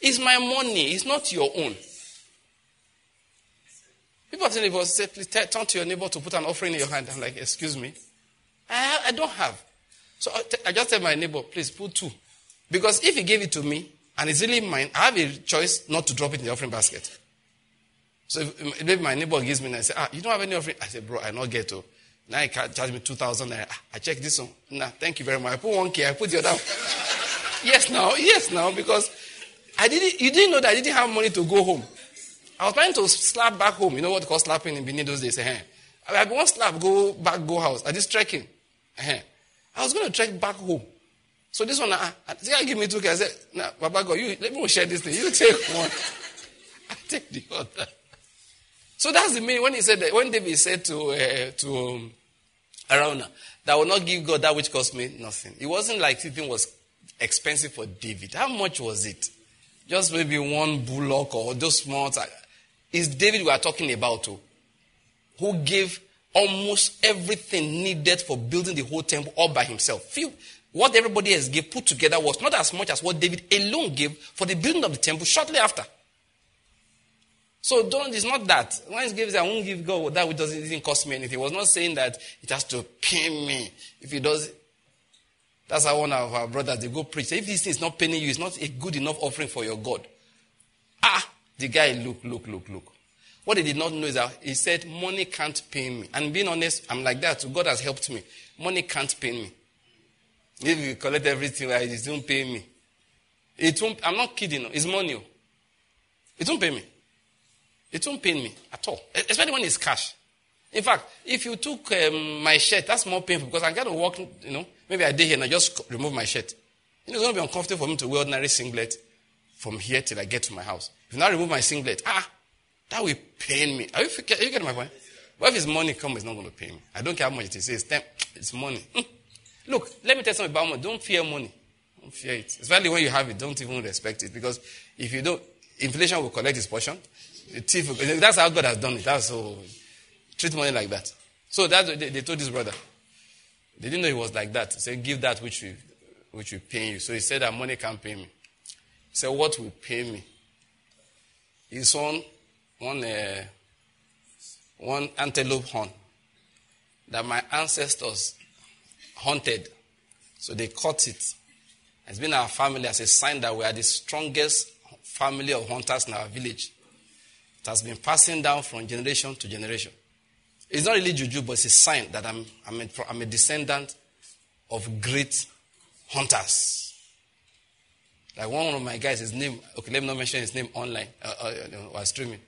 It's my money. It's not your own. People tell me, say, please turn to your neighbor to put an offering in your hand. I'm like, excuse me. I, I don't have. So I just tell my neighbor, please put two. Because if he gave it to me and it's really mine, I have a choice not to drop it in the offering basket. So if, maybe my neighbor gives me and I say, ah, you don't have any offering? I say, bro, I not get to. Now he can charge me 2,000. I, I check this one. Nah, thank you very much. I put one key, I put the other [LAUGHS] yes, now, yes, now, because I didn't, you didn't know that I didn't have money to go home. I was planning to slap back home. You know what they call slapping in Benin those days? Eh? I want slap, go back, go house. I just trekking. I was going to trek back home. So this one, I, I think I give me two. I said, nah, Baba God, you let me share this thing. You take one. [LAUGHS] I take the other. So that's the meaning when he said that, when David said to, uh, to um, Araunah, that will not give God that which cost me nothing. It wasn't like anything was expensive for David. How much was it? Just maybe one bullock or those small. It's David we are talking about, oh, who gave almost everything needed for building the whole temple all by himself. Few, what everybody else gave put together was not as much as what David alone gave for the building of the temple shortly after. So don't, it's not that. He gives, I won't give God that which doesn't cost me anything. He was not saying that it has to pay me. If it does, that's how one of our brothers, they go preach. If this thing is not paying you, it's not a good enough offering for your God. Ah, the guy, look, look, look, look. What he did not know is that he said, money can't pay me. And being honest, I'm like that. God has helped me. Money can't pay me. If you collect everything, it won't pay me. It won't, I'm not kidding. It's money. It won't pay me. It won't pay me at all, especially when it's cash. In fact, if you took um, my shirt, that's more painful because I'm going to walk, you know, maybe I did here and I just remove my shirt. You know, it's going to be uncomfortable for me to wear ordinary singlet from here till I get to my house. If I remove my singlet, ah, that will pain me. Are you, are you getting my point? What if it's money come, it's not going to pay me. I don't care how much it is. It's, time, it's money. Hmm. Look, let me tell you something about money. Don't fear money. Don't fear it. Especially when you have it, don't even respect it. Because if you don't, inflation will collect its portion thief. That's how God has done it. That's so treat money like that. So what they, they told his brother. They didn't know he was like that. He said, Give that which will, which will pay you. So he said that money can't pay me. He said, What will pay me? His son, one, uh, one antelope horn that my ancestors hunted. So they caught it. It's been our family as a sign that we are the strongest family of hunters in our village. It has been passing down from generation to generation. It's not really juju, but it's a sign that I'm, I'm, a, I'm a descendant of great hunters. Like one of my guys, his name, okay, let me not mention his name online uh, uh, uh while streaming.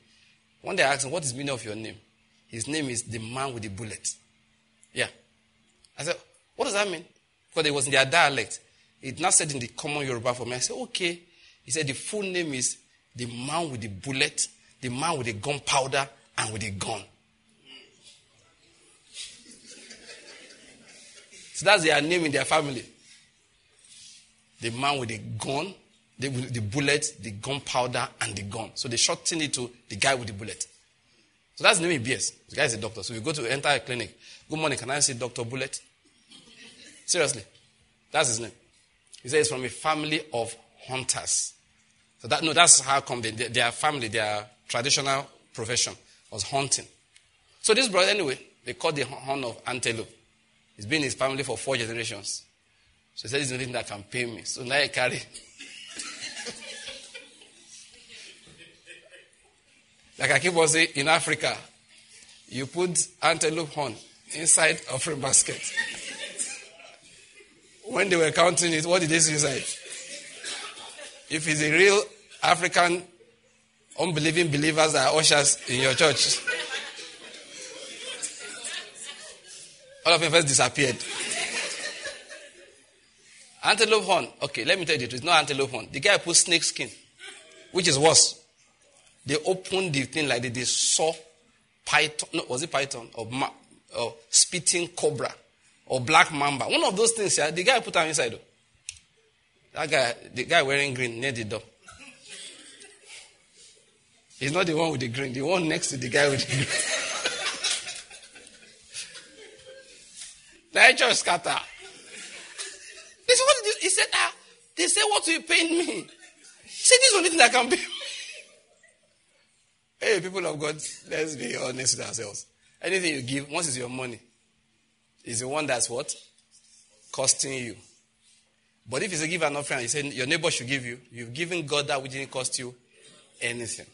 One day asked him, What is the meaning of your name? His name is the man with the bullet. Yeah. I said, What does that mean? Because it was in their dialect. It not said in the common Yoruba for me. I said, Okay. He said, The full name is the man with the bullet, the man with the gunpowder, and with the gun. So that's their name in their family. The man with the gun, the, the bullet, the gunpowder, and the gun. So they shortened it to the guy with the bullet. So that's the name he bears. The guy is a doctor. So you go to enter a clinic. Good morning, can I see Dr. Bullet? Seriously. That's his name. He says he's from a family of hunters. So that no, that's how come they, their family, their traditional profession was hunting. So this brother, anyway, they called the horn of antelope. He's been in his family for four generations. So he said, This is nothing that can pay me. So now I carry. Like I keep on saying, in Africa, you put antelope horn inside of a basket. when they were counting it, what did they see inside? If it's a real African unbelieving believers that are ushers in your church, All of them first disappeared. antelope horn. Okay, let me tell you. It's not antelope horn. The guy put snake skin, which is worse. They opened the thing like they saw python. No, was it python or, ma, or spitting cobra or black mamba? One of those things. Yeah, the guy put them inside. Though. That guy, the guy wearing green near the door. He's not the one with the green. The one next to the guy with the green. [LAUGHS] Nature scatter. They said, what? He said, ah, they said, what you pay me? Said, this is the only thing I can pay. Hey, people of God, let's be honest with ourselves. Anything you give, once it's your money, is the one that's what? Costing you. But if it's a give an offering, you say your neighbor should give you, you've given God that which didn't cost you anything.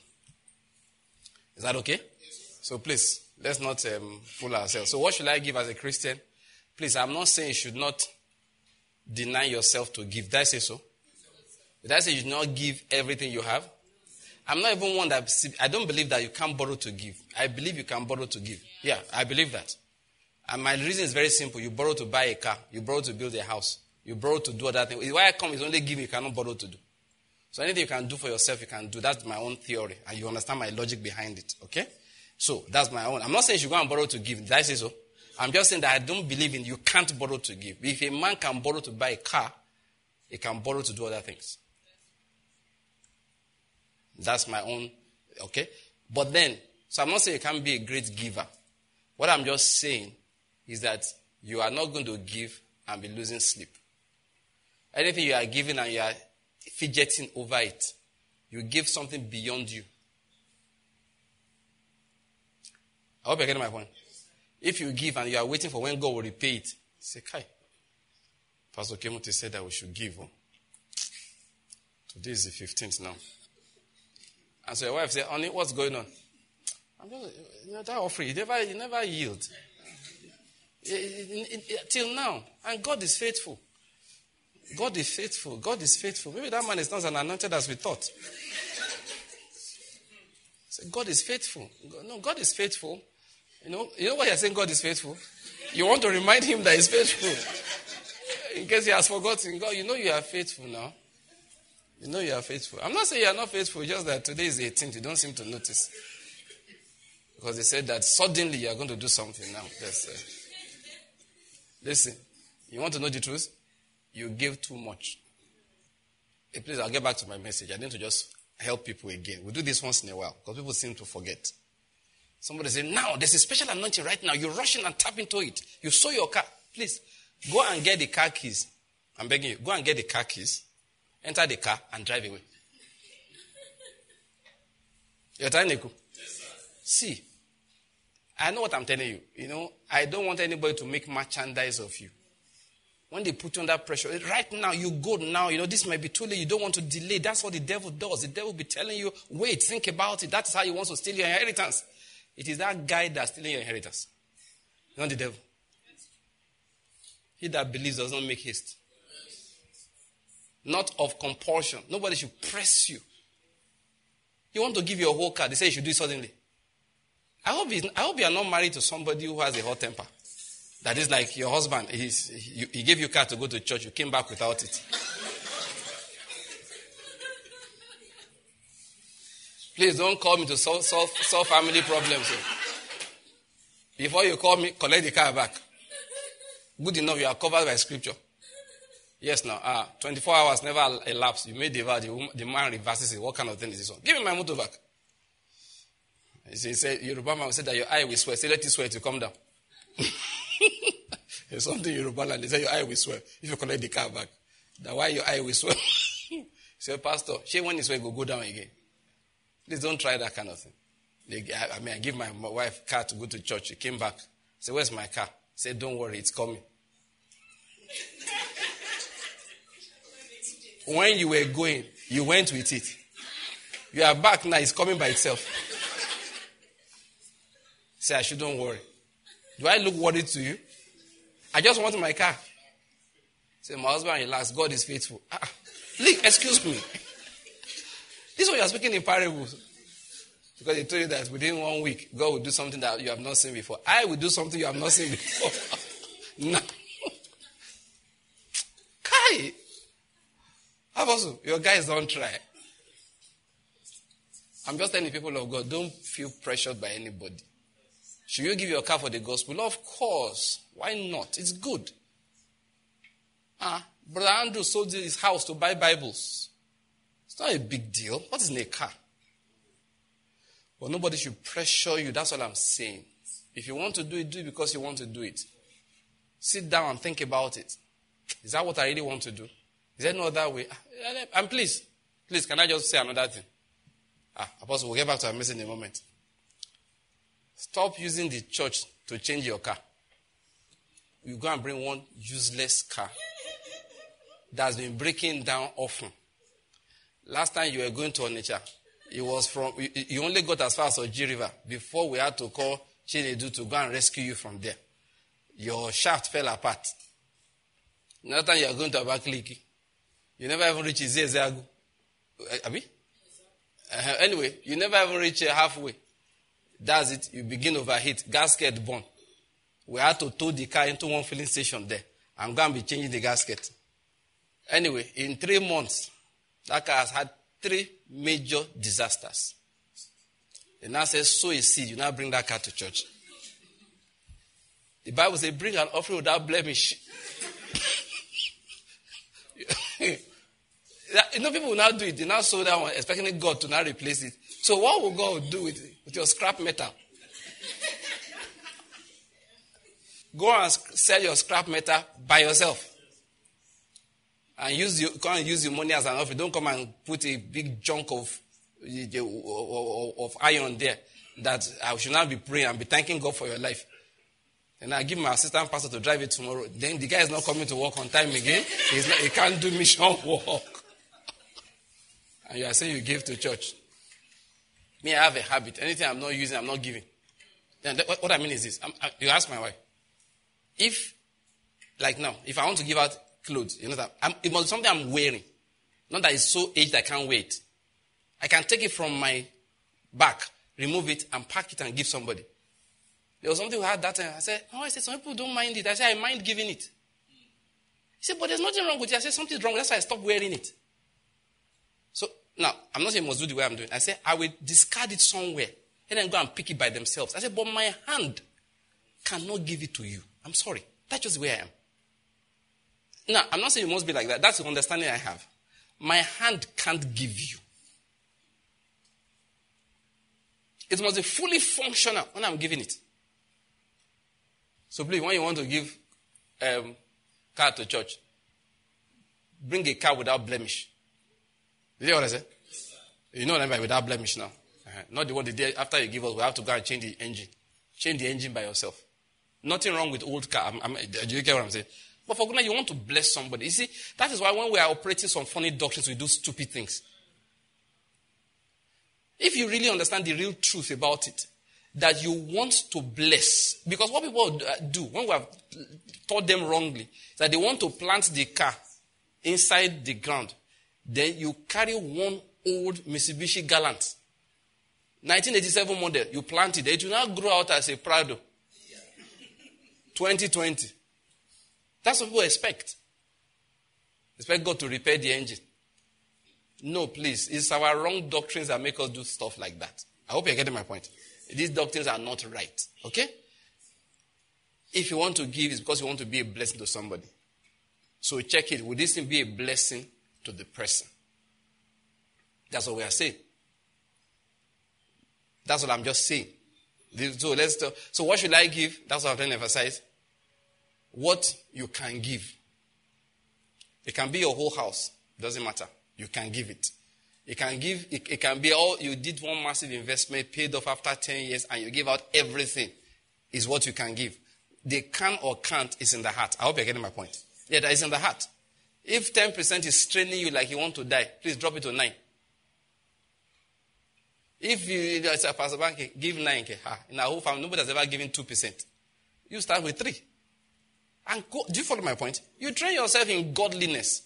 Is that okay? So please, let's not um, fool ourselves. So what should I give as a Christian? Please, I'm not saying you should not deny yourself to give. Did I say so? Did I say you should not give everything you have? I'm not even one that I don't believe that you can't borrow to give. I believe you can borrow to give. Yeah, I believe that. And my reason is very simple. You borrow to buy a car. You borrow to build a house. You borrow to do other things. Why I come is only give, you cannot borrow to do. So anything you can do for yourself, you can do. That's my own theory. And you understand my logic behind it. Okay? So that's my own. I'm not saying you should go and borrow to give. Did I say so? I'm just saying that I don't believe in you can't borrow to give. If a man can borrow to buy a car, he can borrow to do other things. That's my own, okay? But then, so I'm not saying you can't be a great giver. What I'm just saying is that you are not going to give and be losing sleep. Anything you are giving and you are fidgeting over it, you give something beyond you. I hope you're getting my point. If you give and you are waiting for when God will repay it, say, Kai. Pastor Kemuti said that we should give. Oh. Today is the 15th now. And so your wife said, Honey, what's going on? I'm just, you know, that offering, you never, you never yield. Till now. And God is faithful. God is faithful. God is faithful. Maybe that man is not as anointed as we thought. Say, God is faithful. No, God is faithful. You know, you know why you're saying God is faithful? You want to remind him that he's faithful. In case he has forgotten, God, you know you are faithful now. You know you are faithful. I'm not saying you are not faithful, just that today is the 18th. You don't seem to notice. Because they said that suddenly you are going to do something now. That's, uh, listen, you want to know the truth? You give too much. Hey, please, I'll get back to my message. I need to just help people again. We do this once in a while because people seem to forget. Somebody say, now there's a special anointing right now. You rush in and tap into it. You saw your car. Please, go and get the car keys. I'm begging you, go and get the car keys, enter the car, and drive away. You're telling me? See, I know what I'm telling you. You know, I don't want anybody to make merchandise of you. When they put you under pressure, eh, right now, you go now, you know, this might be too late, you don't want to delay. That's what the devil does. The devil will be telling you, wait, think about it. That's how he wants to steal your inheritance. It is that guy that's stealing your inheritance, not the devil. He that believes does not make haste. Not of compulsion. Nobody should press you. You want to give your whole car, they say you should do it suddenly. I hope, I hope you are not married to somebody who has a hot temper. That is like your husband, he, he gave you car to go to church, you came back without it. Please don't call me to solve, solve, solve family problems. Before you call me, collect the car back. Good enough, you are covered by scripture. Yes, now, uh, 24 hours never elapsed. You made the vow, the, the man reverses it. What kind of thing is this one? Give me my motor back. He said, Yoruba man said that your eye will sweat. Say, let it sweat to come down. [LAUGHS] There's something Yoruba land. They say your eye will swell if you collect the car back. That why your eye will swell. [LAUGHS] say, Pastor, she when it's will go down again. Please don't try that kind of thing. They, I, I mean, I give my, my wife car to go to church. She came back. Say, where's my car? Say, don't worry, it's coming. When you were going, you went with it. You are back now, it's coming by itself. Say, I shouldn't worry. Do I look worried to you? I just want my car. Say, my husband, relax. God is faithful. Ah, look, excuse me. This one you are speaking in parables. Because he told you that within one week, God will do something that you have not seen before. I will do something you have not seen before. [LAUGHS] no. Kai. Apostle, your guys don't try. I'm just telling the people of God, don't feel pressured by anybody. Should you give your car for the gospel? Of course. Why not? It's good. Ah, Brother Andrew sold his house to buy Bibles. It's not a big deal. What is in a car? But nobody should pressure you. That's all I'm saying. If you want to do it, do it because you want to do it. Sit down and think about it. Is that what I really want to do? Is there no other way? Ah, and please, please, can I just say another thing? Ah, Apostle, we'll get back to our message in a moment. Stop using the church to change your car. You go and bring one useless car that's been breaking down often. Last time you were going to Onitsha, it was from, you only got as far as Oji River before we had to call Chinedu to go and rescue you from there. Your shaft fell apart. Another time you are going to Abakaliki, you never even reach Izezagu. Eh, Abi? Uh, anyway, you never even reach uh, halfway. That's it. You begin overheat. Gasket burn. We had to tow the car into one filling station there. I'm going to be changing the gasket. Anyway, in three months, that car has had three major disasters. The now says, sow a seed. You now bring that car to church. The Bible says, bring an offering without blemish. [LAUGHS] you know, people will now do it. They now sow that one, expecting God to now replace it. So, what will God do with, with your scrap metal? Go and sell your scrap metal by yourself. And use your, come and use your money as an offering. Don't come and put a big chunk of, of iron there that I should not be praying and be thanking God for your life. And I give my assistant pastor to drive it tomorrow. Then the guy is not coming to work on time again. Not, he can't do mission [LAUGHS] work. And you are saying you give to church. Me, I have a habit. Anything I'm not using, I'm not giving. Then what I mean is this. I, you ask my wife. If, like now, if I want to give out clothes, you know that I'm, it must be something I'm wearing. Not that it's so aged I can't wear it. I can take it from my back, remove it, and pack it and give somebody. There was something we had that time. I said, Oh, I said, some people don't mind it. I said, I mind giving it. He said, But there's nothing wrong with it. I said, Something's wrong. That's why I stopped wearing it. So now, I'm not saying must do the way I'm doing. I said, I will discard it somewhere and then go and pick it by themselves. I said, But my hand cannot give it to you. I'm sorry. That's just where I am. Now, I'm not saying you must be like that. That's the understanding I have. My hand can't give you. It must be fully functional when I'm giving it. So please, when you want to give um, car to church, bring a car without blemish. You hear what I said? You know what I mean without blemish now. Uh-huh. Not the one the day after you give us, we have to go and change the engine. Change the engine by yourself. Nothing wrong with old car. I'm, I'm, do you get what I'm saying? But for goodness, you want to bless somebody. You see, that is why when we are operating some funny doctrines, we do stupid things. If you really understand the real truth about it, that you want to bless, because what people uh, do when we have taught them wrongly, is that they want to plant the car inside the ground. Then you carry one old Mitsubishi Galant, 1987 model, you plant it, it will now grow out as a Prado. 2020. That's what people expect. Expect God to repair the engine. No, please. It's our wrong doctrines that make us do stuff like that. I hope you're getting my point. These doctrines are not right. Okay? If you want to give, it's because you want to be a blessing to somebody. So check it. Would this be a blessing to the person? That's what we are saying. That's what I'm just saying. So let's talk. So what should I give? That's what I'm trying to emphasize. What you can give. It can be your whole house. Doesn't matter. You can give it. You can give, it, it can be all, you did one massive investment, paid off after 10 years, and you give out everything, is what you can give. The can or can't is in the heart. I hope you're getting my point. Yeah, that is in the heart. If 10% is straining you like you want to die, please drop it to 9. If you, as a Pastor Bank, give 9, in our whole family, nobody has ever given 2%. You start with 3. And go, do you follow my point? You train yourself in godliness.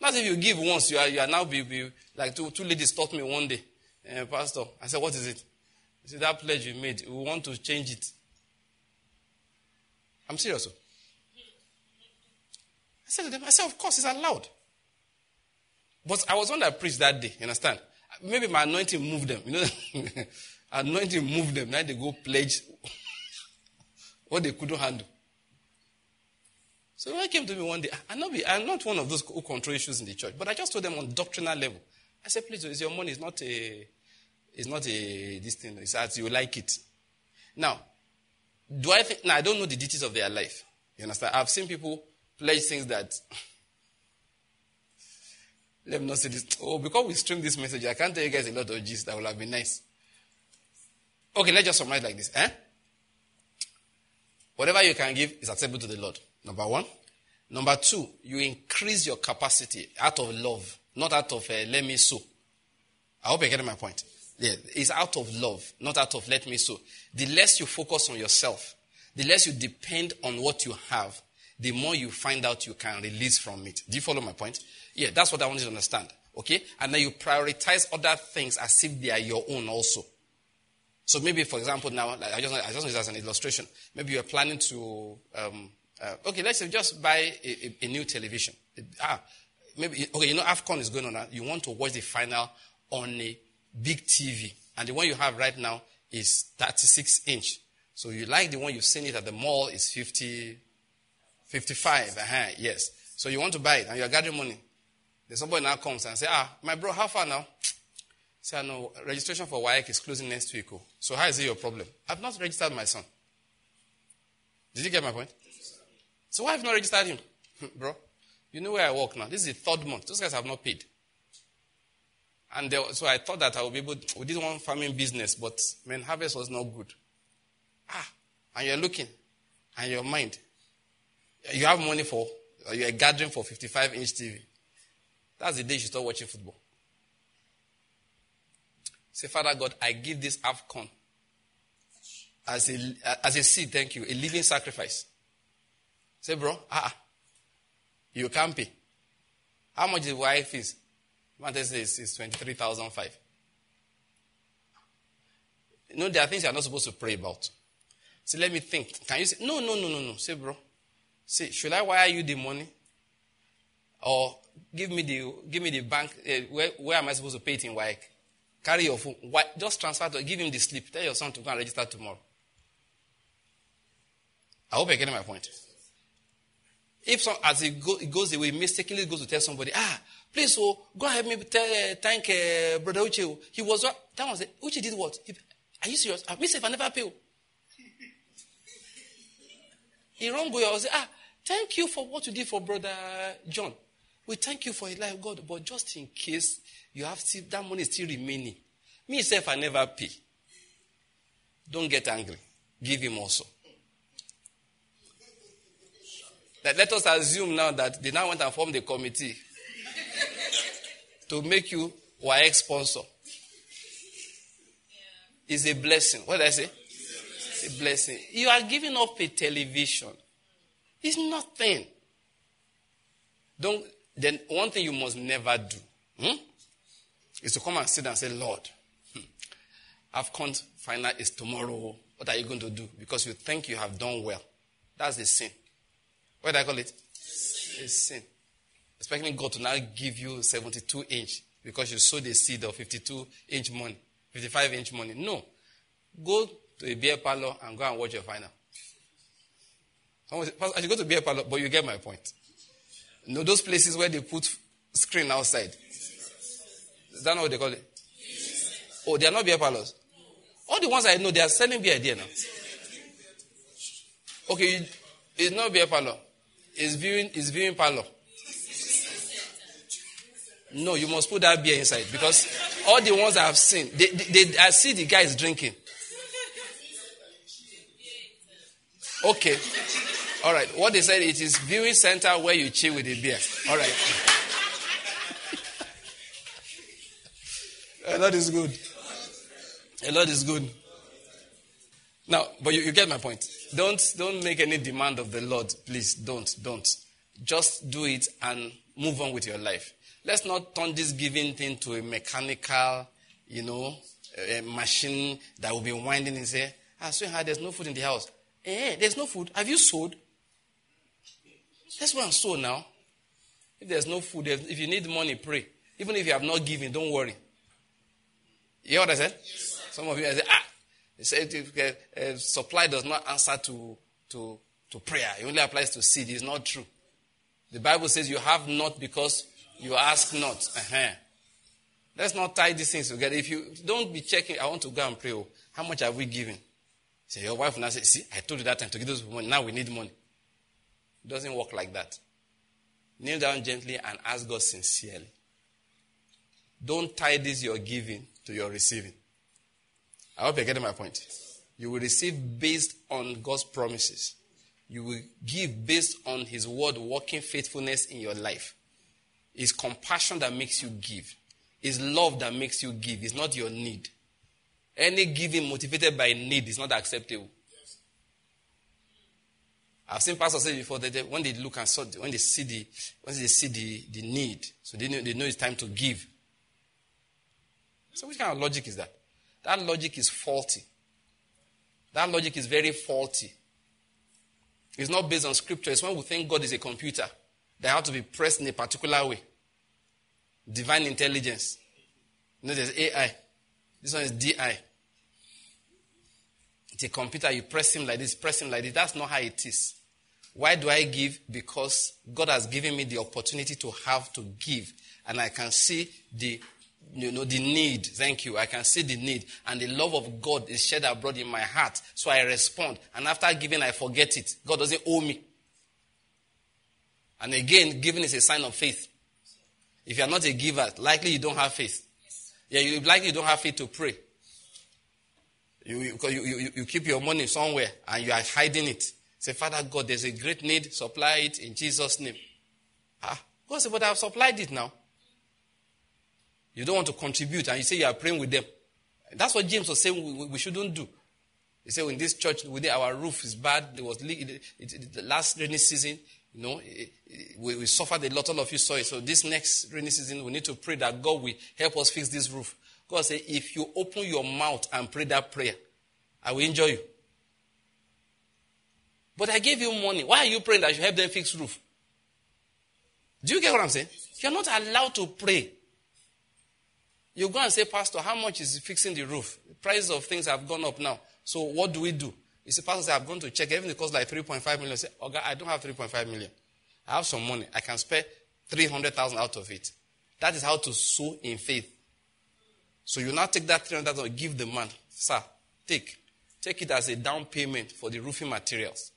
Not if you give once, you are, you are now be, be like two, two ladies taught me one day, uh, Pastor. I said, What is it? He said, That pledge you made, we want to change it. I'm serious. Oh. I said to them, I said, Of course, it's allowed. But I was one that preached that day, you understand? Maybe my anointing moved them. You know, [LAUGHS] anointing moved them. Now they go pledge [LAUGHS] what they couldn't handle. So when I came to me one day, I'm not, I'm not one of those who control issues in the church, but I just told them on doctrinal level. I said, please, it's your money. It's not a, it's not a, this thing. It's as you like it. Now, do I think, now I don't know the details of their life. You understand? I've seen people pledge things that, [SIGHS] let me not say this. Oh, because we stream this message, I can't tell you guys a lot of gist that will have been nice. Okay, let's just summarize like this. Eh? Whatever you can give is acceptable to the Lord. Number one. Number two, you increase your capacity out of love, not out of uh, let me so. I hope you're getting my point. Yeah, it's out of love, not out of let me so. The less you focus on yourself, the less you depend on what you have, the more you find out you can release from it. Do you follow my point? Yeah, that's what I want you to understand. Okay? And then you prioritize other things as if they are your own also. So maybe, for example, now, like I just, I just use as an illustration. Maybe you're planning to um, uh, okay, let's say just buy a, a, a new television. ah, maybe, okay, you know, AFCON is going on. You want to watch the final on a big TV. And the one you have right now is 36 inch. So you like the one you've seen it at the mall is 50, 55. Uh-huh, yes. So you want to buy it and you're gathering money. Then somebody now comes and say, ah, my bro, how far now? Say, no, registration for WAEC is closing next week. Oh. So how is it your problem? I've not registered my son. Did you get my point? So why have you not registered him? [LAUGHS] Bro, you know where I work now. This is the third month. Those guys have not paid. And so I thought that I would be able to, we did one farming business, but man, harvest was not good. Ah, and you're looking, and your mind, you have money for, you're gathering for 55 inch TV. That's the day you start watching football. Say, Father God, I give this AFCON as a, as a seed, thank you, a living sacrifice. Say, bro, ah, you can't pay. How much the wife is? Man says it's 23,005. You know, there are things you're not supposed to pray about. So let me think. Can you say, no, no, no, no, no. Say, bro, say, should I wire you the money? Or give me the, give me the bank, uh, where, where am I supposed to pay it in WAEC? Carry your phone. Why, just transfer to, give him the slip. Tell your son to go and register tomorrow. I hope you're getting my point. If some, as it, go, goes away, mistakenly goes to tell somebody, ah, please, oh, go ahead, me tell, uh, thank uh, Brother Uche. Oh. He was, uh, that was it. Uche did what? He, are you serious? I miss if I never pay. Oh. he wrong way. I was ah, thank you for what you did for Brother John. We thank you for his life, God, but just in case you have still, that money still remaining. Me, if I never pay. Don't get angry. Give him also. Let us assume now that they now went and formed a committee to make you WAEC sponsor. Is a blessing. What did I say? It's a blessing. You are giving up a television. It's nothing. Don't. Then one thing you must never do hmm, is to come and sit and say, Lord, hmm, AFCON final is tomorrow. What are you going to do? Because you think you have done well. That's a sin. What do I call it? A sin. Expecting God to now give you 72 inch because you sowed a seed of 52 inch money, 55 inch money. No. Go to a beer parlor and go and watch your final. I should go to beer parlor, but you get my point. You know those places where they put screen outside? Is that not what they call it? Oh, they are not beer parlors. All the ones I know, they are selling beer there now. Okay, it's not beer parlor. It's viewing, it's viewing parlor. No, you must put that beer inside because all the ones I have seen, they, they, they, I see the guys drinking. Okay. All right. What they said, it is viewing center where you chill with the beer. All right. A lot is good. A lot is good. Now, but you, you get my point. Don't don't make any demand of the Lord, please. Don't don't. Just do it and move on with your life. Let's not turn this giving thing to a mechanical, you know, a machine that will be winding and say, "Ah, sweetheart, there's no food in the house." Eh, there's no food. Have you sowed? Let's go and sow now. If there's no food, if you need money, pray. Even if you have not given, don't worry. You hear what I said? Yes, Some of you I say, ah, they said if, uh, uh, supply does not answer to, to, to prayer. It only applies to seed. It's not true. The Bible says you have not because you ask not. Uh-huh. Let's not tie these things together. If you don't be checking, I want to go and pray. Oh, how much have we given? Say, your wife now say, see, I told you that time to give those money. Now we need money. It doesn't work like that. Kneel down gently and ask God sincerely. Don't tie this your giving to your receiving. I hope you're getting my point. You will receive based on God's promises. You will give based on His word working faithfulness in your life. It's compassion that makes you give. It's love that makes you give. It's not your need. Any giving motivated by need is not acceptable. I've seen pastors say before that when they look and saw, when they see the when they see the, the need, so they know, they know it's time to give. So which kind of logic is that? That logic is faulty. That logic is very faulty. It's not based on scripture. It's when we think God is a computer that have to be pressed in a particular way. Divine intelligence. You know, there's AI. This one is DI. It's a computer. You press him like this, press him like this. That's not how it is. Why do I give? Because God has given me the opportunity to have to give. And I can see the you know, the need. Thank you. I can see the need. And the love of God is shed abroad in my heart. So I respond. And after giving, I forget it. God doesn't owe me. And again, giving is a sign of faith. If you are not a giver, likely you don't have faith. Yeah, you likely don't have faith to pray. You, you, you, you keep your money somewhere and you are hiding it. Say, Father God, there's a great need. Supply it in Jesus' name. Ah, God said, but I've supplied it now. You don't want to contribute and you say you are praying with them. That's what James was saying we, we shouldn't do. He said, in this church, our roof is bad. There was it, it, the last rainy season, you know, it, we, we, suffered a lot. All of you saw it. So this next rainy season, we need to pray that God will help us fix this roof. God said, if you open your mouth and pray that prayer, I will enjoy you. But I gave you money. Why are you praying that you help them fix roof? Do you get what I'm saying? You're not allowed to pray. You go and say, Pastor, how much is fixing the roof? The price of things have gone up now. So what do we do? You say, Pastor, I'm going to check. Everything costs like 3.5 million. say, okay, I don't have 3.5 million. I have some money. I can spare 300,000 out of it. That is how to sow in faith. So you now take that 300,000 give the man. Sir, take. Take it as a down payment for the roofing materials.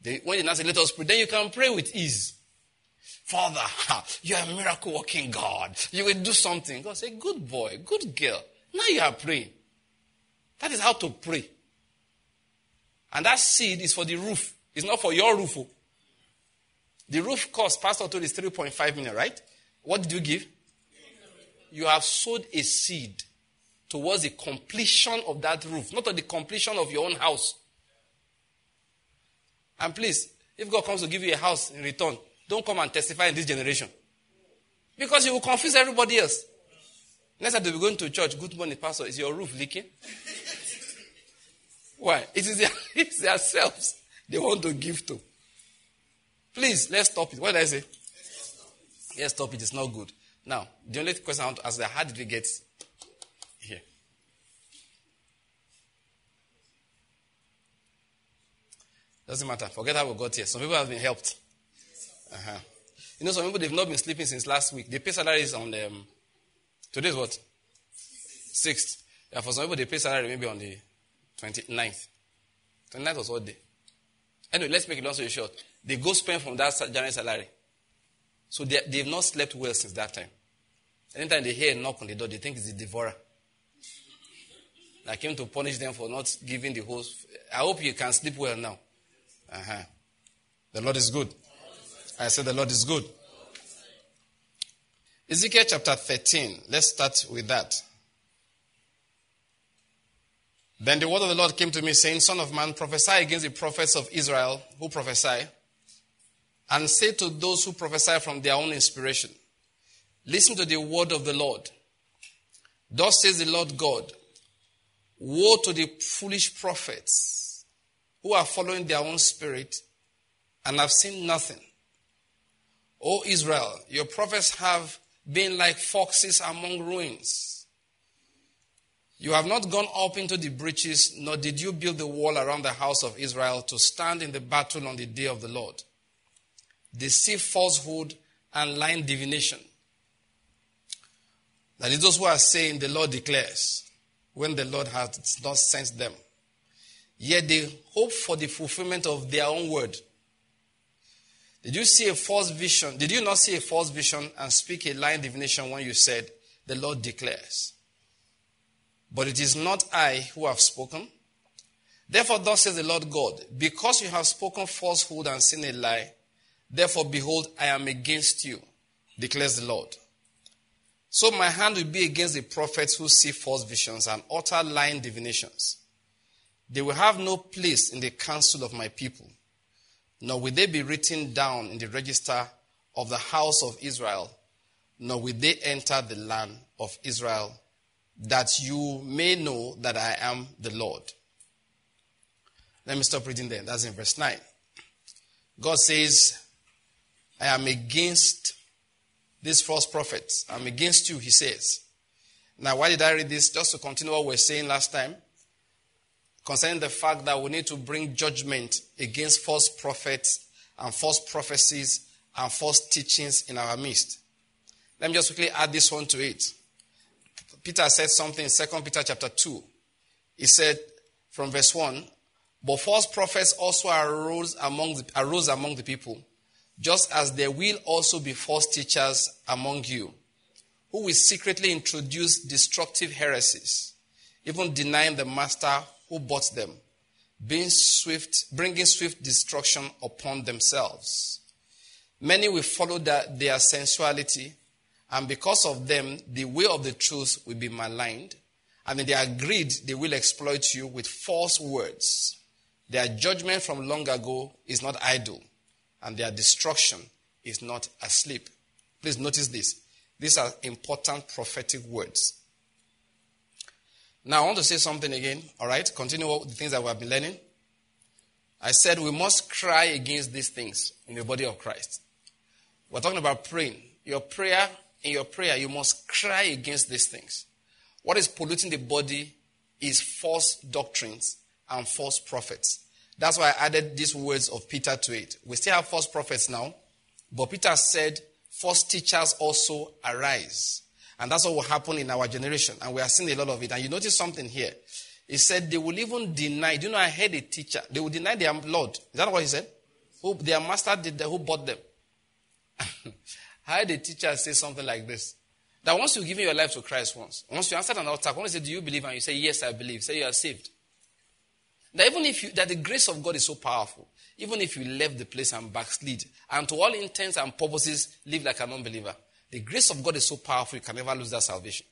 They, when you now say, let us pray, then you can pray with ease. Father, you are a miracle working God. You will do something. God say, good boy, good girl. Now you are praying. That is how to pray. And that seed is for the roof. It's not for your roof. Oh. The roof cost, Pastor told is 3.5 million, right? What did you give? You have sowed a seed towards the completion of that roof, not of the completion of your own house. And please, if God comes to give you a house in return, don't come and testify in this generation. Because you will confuse everybody else. Next time they'll be going to church, good morning, Pastor, is your roof leaking? Why? It is their, [LAUGHS] it's themselves they want to give to. Please, let's stop it. What did I say? Let's stop it. It's not good. Now, the only question I want to ask is how did we get here? Doesn't matter. Forget how we got here. Some people have been helped. Uh-huh. You know, some people they've not been sleeping since last week. They pay salaries on the um, today's what? Sixth. Yeah, for some people they pay salary maybe on the 29th. 29th was what day? Anyway, let's make it long story short. They go spend from that January salary. So they, they've not slept well since that time. Anytime they hear a knock on the door, they think it's the devourer. I came to punish them for not giving the host. I hope you can sleep well now. Uh-huh. The Lord is good. I said the Lord is good. Ezekiel chapter 13. Let's start with that. Then the word of the Lord came to me, saying, Son of man, prophesy against the prophets of Israel who prophesy, and say to those who prophesy from their own inspiration, Listen to the word of the Lord. Thus says the Lord God Woe to the foolish prophets who are following their own spirit and have seen nothing. O Israel, your prophets have been like foxes among ruins. You have not gone up into the breaches, nor did you build the wall around the house of Israel to stand in the battle on the day of the Lord. Deceive falsehood and lying divination. That is those who are saying the Lord declares when the Lord has not sent them. Yet they hope for the fulfillment of their own word. Did you see a false vision? Did you not see a false vision and speak a lying divination when you said, The Lord declares? But it is not I who have spoken. Therefore, thus says the Lord God, because you have spoken falsehood and seen a lie, therefore, behold, I am against you, declares the Lord. So my hand will be against the prophets who see false visions and utter lying divinations. They will have no place in the council of my people nor will they be written down in the register of the house of Israel, nor will they enter the land of Israel, that you may know that I am the Lord. Let me stop reading there. That's in verse 9. God says, I am against these false prophets. I'm against you, he says. Now, why did I read this? Just to continue what we were saying last time concerning the fact that we need to bring judgment against false prophets and false prophecies and false teachings in our midst. Let me just quickly add this one to it. Peter said something in 2 Peter chapter 2. He said from verse 1, But false prophets also arose among the, arose among the people, just as there will also be false teachers among you, who will secretly introduce destructive heresies, even denying the master who bought them, being swift, bringing swift destruction upon themselves. Many will follow that, their sensuality, and because of them, the way of the truth will be maligned. And in their greed, they will exploit you with false words. Their judgment from long ago is not idle, and their destruction is not asleep. Please notice this. These are important prophetic words. Now, I want to say something again, all right? Continue the things that we have been learning. I said we must cry against these things in the body of Christ. We're talking about praying. Your prayer, in your prayer, you must cry against these things. What is polluting the body is false doctrines and false prophets. That's why I added these words of Peter to it. We still have false prophets now, but Peter said false teachers also arise. And that's what will happen in our generation. And we are seeing a lot of it. And you notice something here. He said they will even deny. Do you know I heard a teacher? They will deny their Lord. Is that what he said? Who their master did that, who bought them. [LAUGHS] I heard a teacher say something like this. That once you give your life to Christ once, once you answer an altar, once you say, Do you believe? And you say, Yes, I believe. Say you are saved. That even if you, that the grace of God is so powerful, even if you left the place and backslid, and to all intents and purposes live like an unbeliever, the grace of God is so powerful you can never lose that salvation.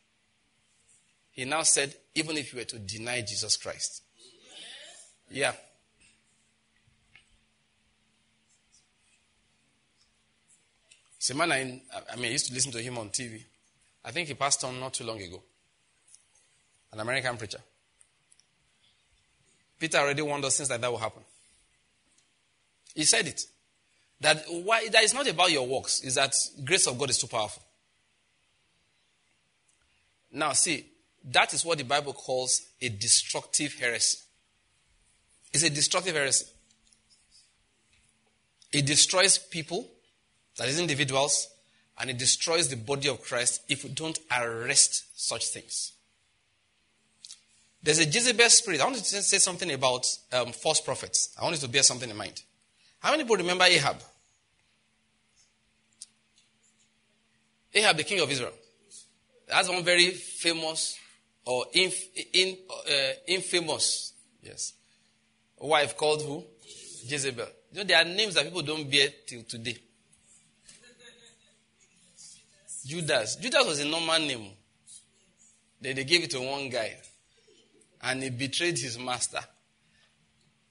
He now said, even if you were to deny Jesus Christ. Yeah. It's a man I, I mean, I used to listen to him on TV. I think he passed on not too long ago. An American preacher. Peter already warned us things like that will happen. He said it. That why that is not about your works, is that grace of God is too powerful. Now see, that is what the Bible calls a destructive heresy. It's a destructive heresy. It destroys people, that is individuals, and it destroys the body of Christ if we don't arrest such things. There's a Jezebel spirit. I want to say something about um, false prophets. I want you to bear something in mind. How many people remember Ahab? Ahab, the king of Israel. That's one very famous or inf- in, uh, infamous, yes, wife called who? Jezebel. You know, there are names that people don't bear till today. Judas. Judas was a normal name. Then they gave it to one guy. And he betrayed his master.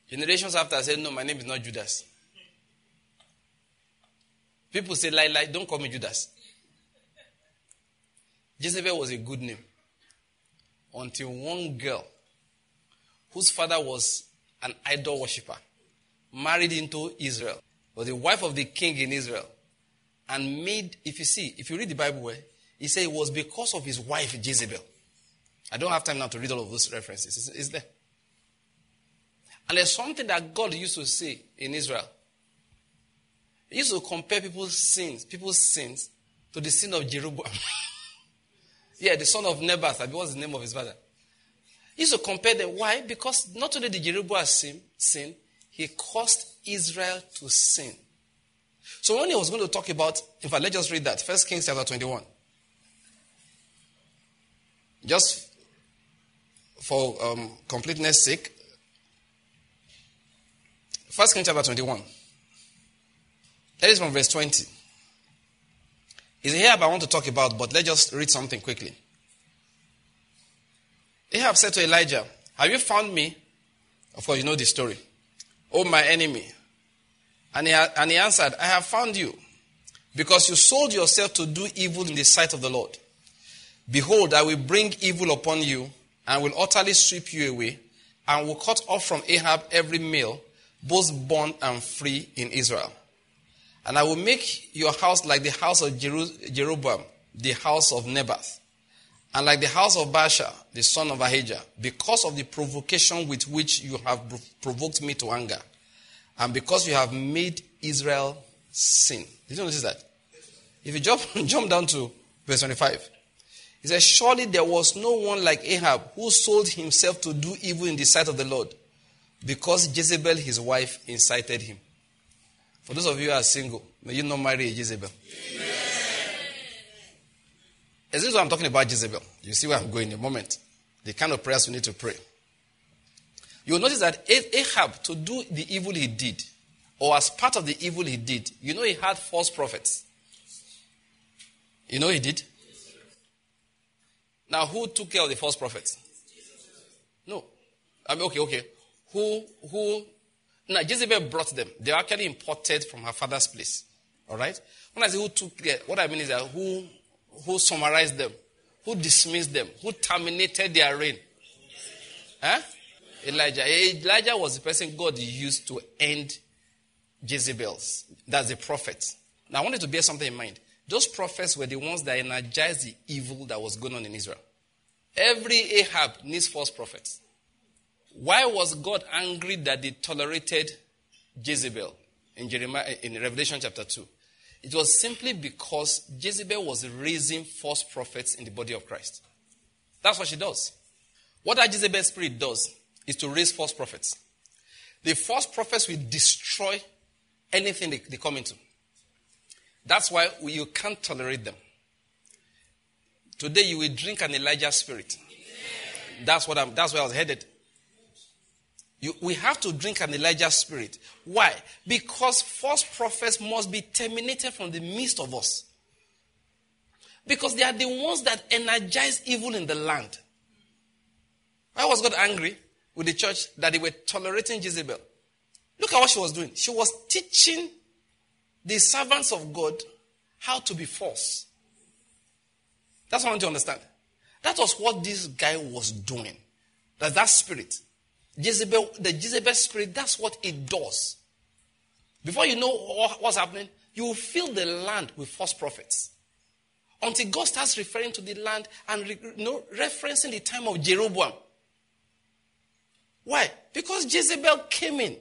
Generations after I said, No, my name is not Judas. People say, Lie, lie, don't call me Judas. Jezebel was a good name. Until one girl, whose father was an idol worshiper, married into Israel, was the wife of the king in Israel, and made, if you see, if you read the Bible well, he said it was because of his wife Jezebel. I don't have time now to read all of those references. Is, it's there. And there's something that God used to say in Israel. He used to compare people's sins, people's sins, to the sin of Jeroboam. [LAUGHS] yeah, the son of Nebaioth. What was the name of his father? He used to compare them. Why? Because not only did Jeroboam sin, sin, he caused Israel to sin. So when he was going to talk about, in fact, let's just read that. First Kings chapter 21. Just for um, completeness sake. First Kings chapter 21. That is from verse 20. It's Ahab I want to talk about, but let's just read something quickly. Ahab said to Elijah, Have you found me? Of course, you know the story. Oh, my enemy, and he, and he answered, I have found you, because you sold yourself to do evil in the sight of the Lord. Behold, I will bring evil upon you, and will utterly sweep you away, and will cut off from Ahab every male, both born and free in Israel. And I will make your house like the house of Jeroboam, the house of Nebaioth, and like the house of Baasha, the son of Ahijah, because of the provocation with which you have provoked me to anger and because you have made Israel sin. Did you notice that? If you jump, [LAUGHS] jump down to verse 25, he says, Surely there was no one like Ahab who sold himself to do evil in the sight of the Lord, because Jezebel, his wife, incited him. For those of you who are single, may you not marry a Jezebel. Amen. Is this what I'm talking about, Jezebel? You see where I'm going in a moment. The kind of prayers we need to pray. You'll notice that Ahab, to do the evil he did, or as part of the evil he did, you know he had false prophets. You know he did? Now, who took care of the false prophets? No. I mean, okay, okay. Who, who, now Jezebel brought them. They were actually imported from her father's place. All right? When I say who took what I mean is that who, who summarized them, who dismissed them, who terminated their reign. Huh? Elijah. Elijah was the person God used to end Jezebel's. That's the prophet. Now, I wanted to bear something in mind. Those prophets were the ones that energized the evil that was going on in Israel. Every Ahab needs false prophets. Why was God angry that they tolerated Jezebel in Jeremiah in Revelation chapter 2? It was simply because Jezebel was raising false prophets in the body of Christ. That's what she does. What that Jezebel spirit does is to raise false prophets. The false prophets will destroy anything they, they come into. That's why you can't tolerate them. Today you will drink an Elijah spirit. That's what I'm, that's where I was headed. You, we have to drink an Elijah spirit. Why? Because false prophets must be terminated from the midst of us. Because they are the ones that energize evil in the land. Why was God angry with the church that they were tolerating Jezebel? Look at what she was doing. She was teaching the servants of God how to be false. That's what I want you to understand. That was what this guy was doing. That that spirit. Jezebel, the Jezebel spirit, that's what it does. Before you know what's happening, you will fill the land with false prophets. Until God starts referring to the land and you know, referencing the time of Jeroboam. Why? Because Jezebel came in.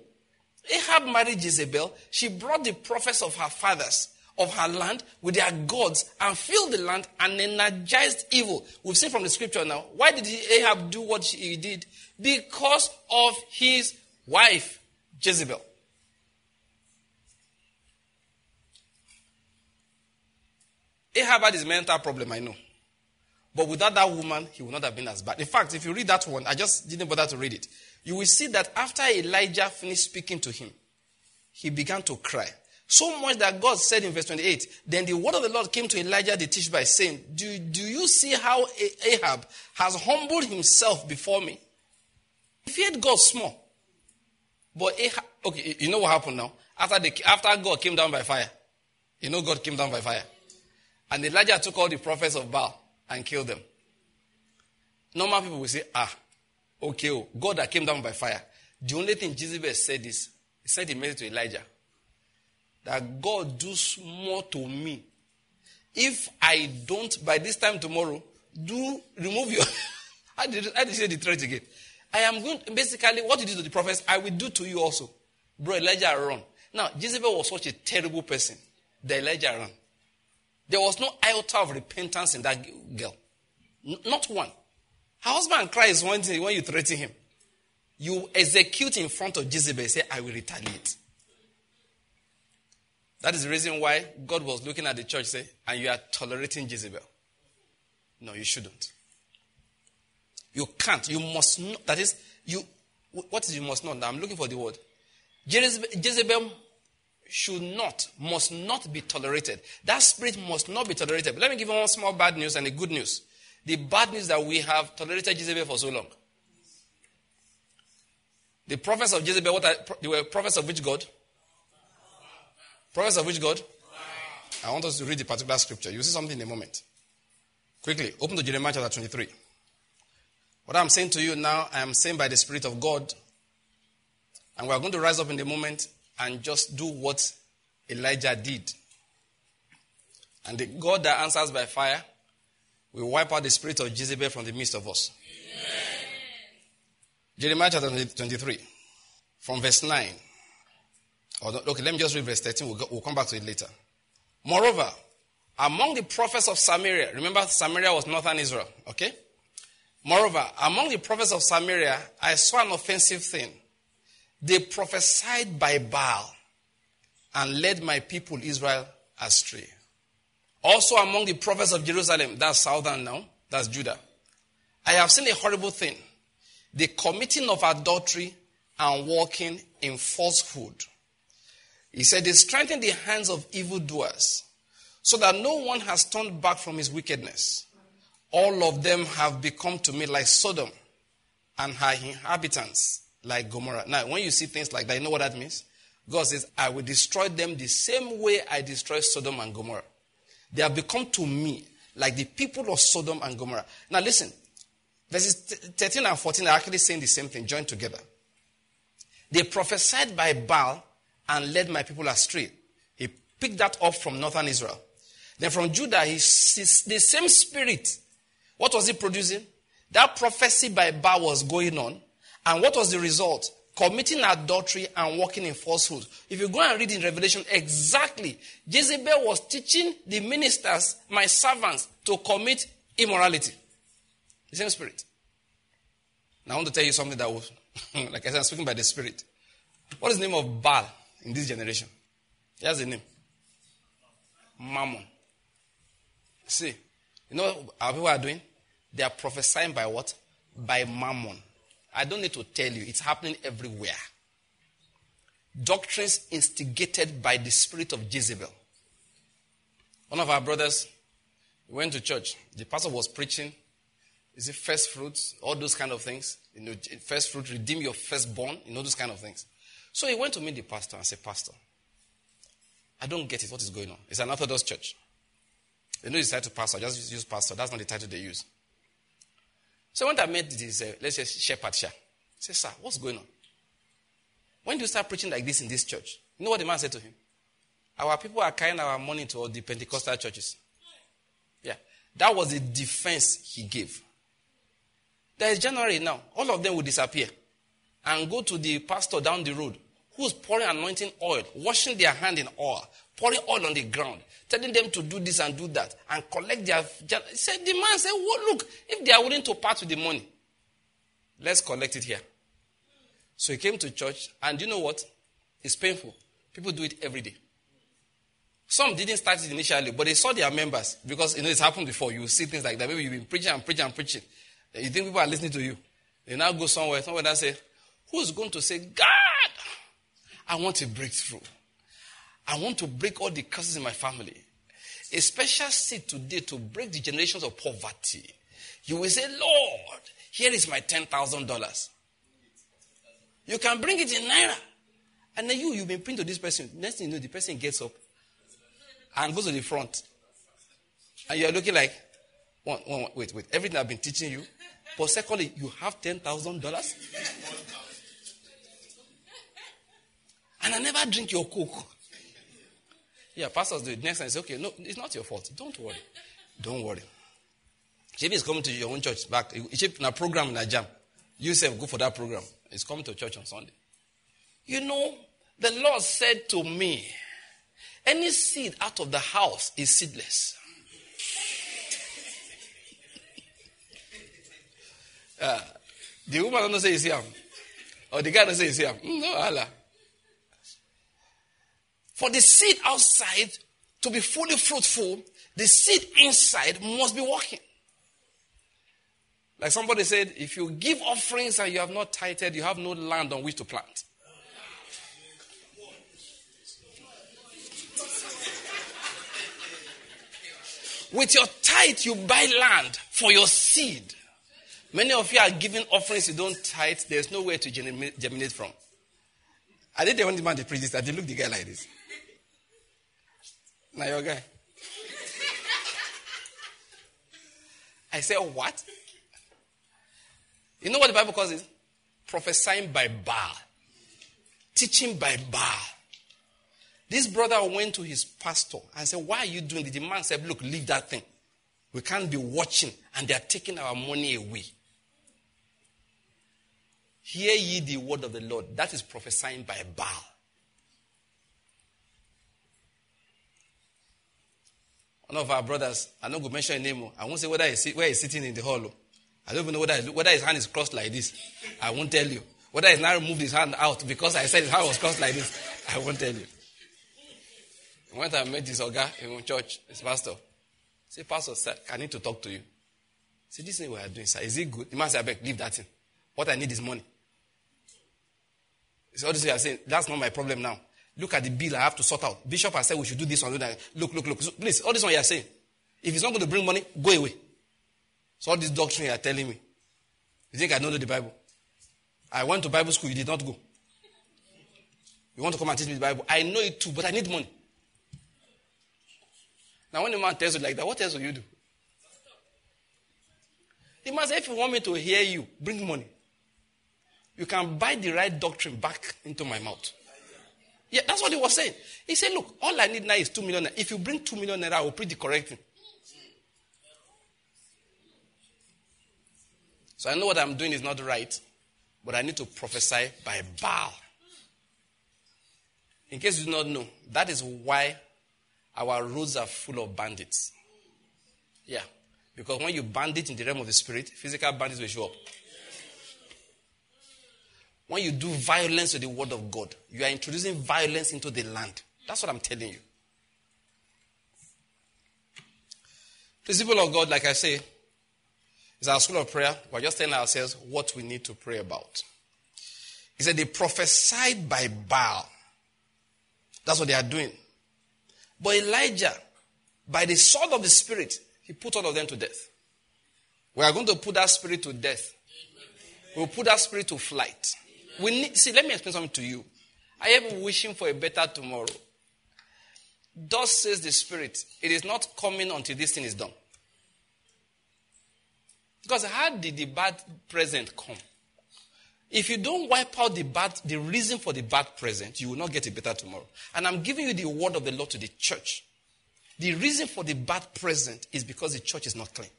Ahab married Jezebel. She brought the prophets of her fathers of her land with their gods and filled the land and energized evil. We've seen from the scripture now. Why did Ahab do what he did? Because of his wife, Jezebel. Ahab had his mental problem, I know. But without that woman, he would not have been as bad. In fact, if you read that one, I just didn't bother to read it. You will see that after Elijah finished speaking to him, he began to cry. So much that God said in verse 28, then the word of the Lord came to Elijah the Tishbite saying, do, do you see how Ahab has humbled himself before me? He feared God small. But Ahab, okay, you know what happened now? After, the, after God came down by fire, you know God came down by fire. And Elijah took all the prophets of Baal and killed them. Normal people will say, ah, okay, oh, God that came down by fire. The only thing Jezebel said is, he sent a message to Elijah that God does more to me. If I don't, by this time tomorrow, do remove your. [LAUGHS] I did, I did say the threat again? I am going, basically, what you did to the prophets, I will do to you also. Bro, Elijah run. Now, Jezebel was such a terrible person The Elijah ran. There was no iota of repentance in that girl. N- not one. Her husband cries when you threaten him. You execute in front of Jezebel, say, I will retaliate. That is the reason why God was looking at the church, say, and you are tolerating Jezebel. No, you shouldn't. You can't. You must not. That is, you. What is you must not? Now I'm looking for the word. Jezebel should not, must not be tolerated. That spirit must not be tolerated. But let me give you one small bad news and a good news. The bad news that we have tolerated Jezebel for so long. The prophets of Jezebel, what are, they were prophets of which God? Prophets of which God? I want us to read the particular scripture. You'll see something in a moment. Quickly, open to Jeremiah chapter 23. What I'm saying to you now, I am saying by the Spirit of God. And we are going to rise up in the moment and just do what Elijah did. And the God that answers by fire will wipe out the spirit of Jezebel from the midst of us. Amen. Jeremiah chapter 23, from verse 9 okay, let me just read verse 13. We'll, go, we'll come back to it later. Moreover, among the prophets of Samaria, remember Samaria was northern Israel, okay? Moreover, among the prophets of Samaria, I saw an offensive thing. They prophesied by Baal and led my people Israel astray. Also among the prophets of Jerusalem, that's southern now, that's Judah, I have seen a horrible thing. The committing of adultery and walking in falsehood he said, They strengthen the hands of evildoers, so that no one has turned back from his wickedness. All of them have become to me like Sodom, and her inhabitants like Gomorrah. Now, when you see things like that, you know what that means? God says, I will destroy them the same way I destroyed Sodom and Gomorrah. They have become to me like the people of Sodom and Gomorrah. Now, listen, verses 13 and 14 are actually saying the same thing, joined together. They prophesied by Baal and led my people astray. He picked that up from northern Israel. Then from Judah, he, the same spirit. What was he producing? That prophecy by Baal was going on. And what was the result? Committing adultery and walking in falsehood. If you go and read in Revelation, exactly, Jezebel was teaching the ministers, my servants, to commit immorality. The same spirit. Now I want to tell you something that was, [LAUGHS] like I said, I'm speaking by the spirit. What is the name of Baal? In this generation. He has a name Mammon. See, you know what our people are doing? They are prophesying by what? By Mammon. I don't need to tell you, it's happening everywhere. Doctrines instigated by the spirit of Jezebel. One of our brothers went to church. The pastor was preaching. Is it first fruits? All those kind of things. You know, first fruit, redeem your firstborn. You know, those kind of things. So he went to meet the pastor and said, Pastor, I don't get it. What is going on? It's an Orthodox church. They know his title pastor. Just use pastor. That's not the title they use. So when I met this, uh, let's say shepherd Shah, say, Sir, what's going on? When do you start preaching like this in this church? You know what the man said to him? Our people are carrying our money to all the Pentecostal churches. Yeah. That was the defense he gave. There is January now. All of them will disappear and go to the pastor down the road who's pouring anointing oil, washing their hand in oil, pouring oil on the ground, telling them to do this and do that, and collect their. Said the man said, well, "Look, if they are willing to part with the money, let's collect it here." So he came to church, and you know what? It's painful. People do it every day. Some didn't start it initially, but they saw their members because you know it's happened before. You see things like that. Maybe you've been preaching and preaching and preaching. You think people are listening to you. They now go somewhere, somewhere that say, Who's going to say, God, I want a breakthrough. I want to break all the curses in my family. A special seed today to break the generations of poverty. You will say, Lord, here is my $10,000. You can bring it in Naira. And then you, you've been praying to this person. Next thing you know, the person gets up and goes to the front. And you're looking like, one, one, wait, wait. Everything I've been teaching you. But secondly, you have $10,000? And I never drink your coke. Yeah, pastors do it. Next time, say, okay, no, it's not your fault. Don't worry. Don't worry. If is coming to your own church back, if a program in a jam, you say go for that program. It's coming to church on Sunday. You know, the Lord said to me, any seed out of the house is seedless. uh, [LAUGHS] the woman don't say it's him. Or the guy don't say it's him. Mm, no, Allah. For the seed outside to be fully fruitful, the seed inside must be working. Like somebody said, if you give offerings and you have not tithed, you have no land on which to plant. With your tithe, you buy land for your seed. Many of you are giving offerings you don't tithe, there's nowhere to germinate from. I did the only man to preach this. I did look the guy like this. Now your guy. I said, what? You know what the Bible calls it? Prophesying by Baal. Teaching by Baal. This brother went to his pastor and said, Why are you doing this? The man said, Look, leave that thing. We can't be watching and they are taking our money away. Hear ye the word of the Lord. That is prophesying by Baal. One of our brothers, I don't go mention his name. Oh. I won't say whether he's, where he's sitting in the hall. Oh. I don't even know whether, whether his hand is crossed like this. I won't tell you. Whether he's now moved his hand out because I said his hand was crossed like this. [LAUGHS] I won't tell you. When I met this guy in church, his pastor, say, Pastor, sir, I need to talk to you. See, this is what I'm doing, sir. Is it good? The man said, I beg, leave that thing. What I need is money. So all this are saying, that's not my problem now. Look at the bill I have to sort out. Bishop has said we should do this one. Do that. Look, look, look. So please, all this one you are saying. If it's not going to bring money, go away. So all this doctrine you are telling me. You think I don't know the Bible? I went to Bible school, you did not go. You want to come and teach me the Bible? I know it too, but I need money. Now, when a man tells you like that, what else will you do? He must say, if you want me to hear you, bring money. You can buy the right doctrine back into my mouth. Yeah, that's what he was saying. He said, Look, all I need now is two million. naira. If you bring two million naira, I will print the correct thing. So I know what I'm doing is not right, but I need to prophesy by Baal. In case you do not know, that is why our roads are full of bandits. Yeah. Because when you bandit in the realm of the spirit, physical bandits will show up. When you do violence to the word of God, you are introducing violence into the land. That's what I'm telling you. Principle of God, like I say, is our school of prayer. We're just telling ourselves what we need to pray about. He said they prophesied by Baal. That's what they are doing. But Elijah, by the sword of the Spirit, he put all of them to death. We are going to put that spirit to death. We'll put that spirit to flight. We need, see, let me explain something to you. I am wishing for a better tomorrow. Thus says the Spirit, it is not coming until this thing is done. Because how did the bad present come? If you don't wipe out the bad, the reason for the bad present, you will not get a better tomorrow. And I'm giving you the word of the Lord to the church. The reason for the bad present is because the church is not clean.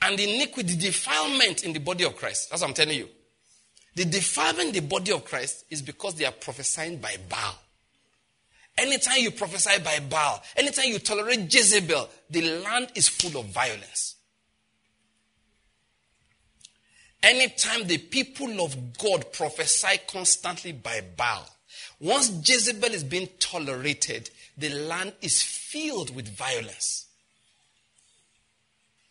And the iniquity, the defilement in the body of Christ. That's what I'm telling you. The defilement in the body of Christ is because they are prophesying by Baal. Anytime you prophesy by Baal, anytime you tolerate Jezebel, the land is full of violence. Anytime the people of God prophesy constantly by Baal, once Jezebel is being tolerated, the land is filled with violence.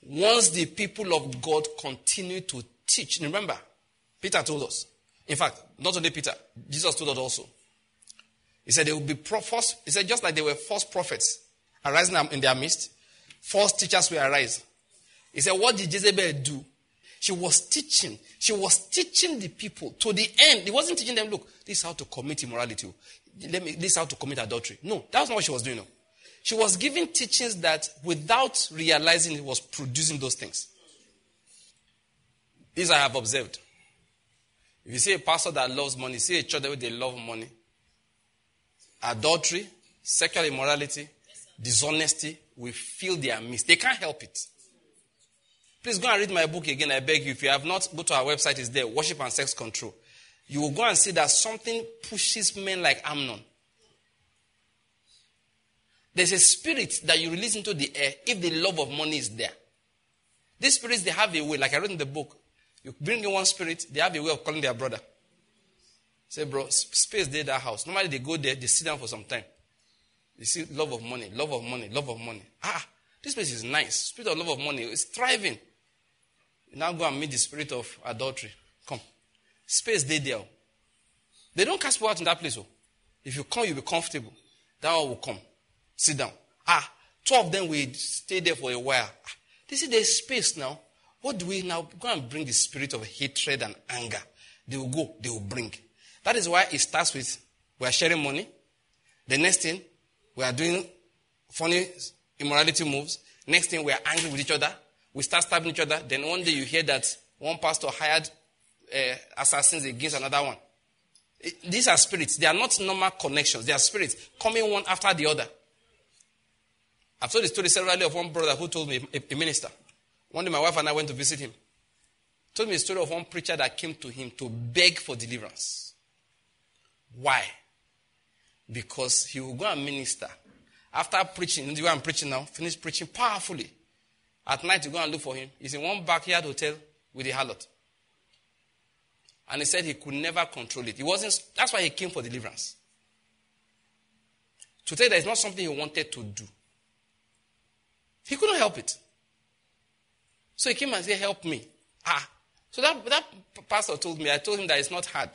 Once the people of God continue to teach, remember, Peter told us. In fact, not only Peter, Jesus told us also. He said there will be prophets. He said just like there were false prophets arising in their midst, false teachers will arise. He said, what did Jezebel do? She was teaching. She was teaching the people to the end. He wasn't teaching them, look, this is how to commit immorality. Let me, this is how to commit adultery. No, that's not what she was doing. No. She was giving teachings that without realizing it was producing those things. These I have observed. If you see a pastor that loves money, see a church that they love money, adultery, sexual immorality, dishonesty will fill their midst. They can't help it. Please go and read my book again. I beg you. If you have not, go to our website. It's there. Worship and Sex Control. You will go and see that something pushes men like Amnon. There's a spirit that you release into the air if the love of money is there. These spirits, they have a way, like I wrote in the book. You bring in one spirit, they have a way of calling their brother. Say, bro, space there, that house. Normally they go there, they sit down for some time. You see love of money, love of money, love of money. Ah, this place is nice. Spirit of love of money is thriving. You now go and meet the spirit of adultery. Come. Space they there. They don't cast people out in that place. Oh. If you come, you'll be comfortable. That one will come. Sit down. Ah, two of them will stay there for a while. This is the space now. What do we now go and bring the spirit of hatred and anger? They will go, they will bring. That is why it starts with we are sharing money. The next thing, we are doing funny immorality moves. Next thing, we are angry with each other. We start stabbing each other. Then one day you hear that one pastor hired uh, assassins against another one. These are spirits. They are not normal connections. They are spirits coming one after the other. I've told the story severally of one brother who told me, a minister. One day my wife and I went to visit him. Told me a story of one preacher that came to him to beg for deliverance. Why? Because he will go and minister. After preaching, you and preaching now, finish preaching powerfully. At night, you go and look for him. He's in one backyard hotel with a harlot. And he said he could never control it. He wasn't, that's why he came for deliverance. To tell that it's not something he wanted to do. He couldn't help it. So he came and said, Help me. Ah. So that, that pastor told me, I told him that it's not hard.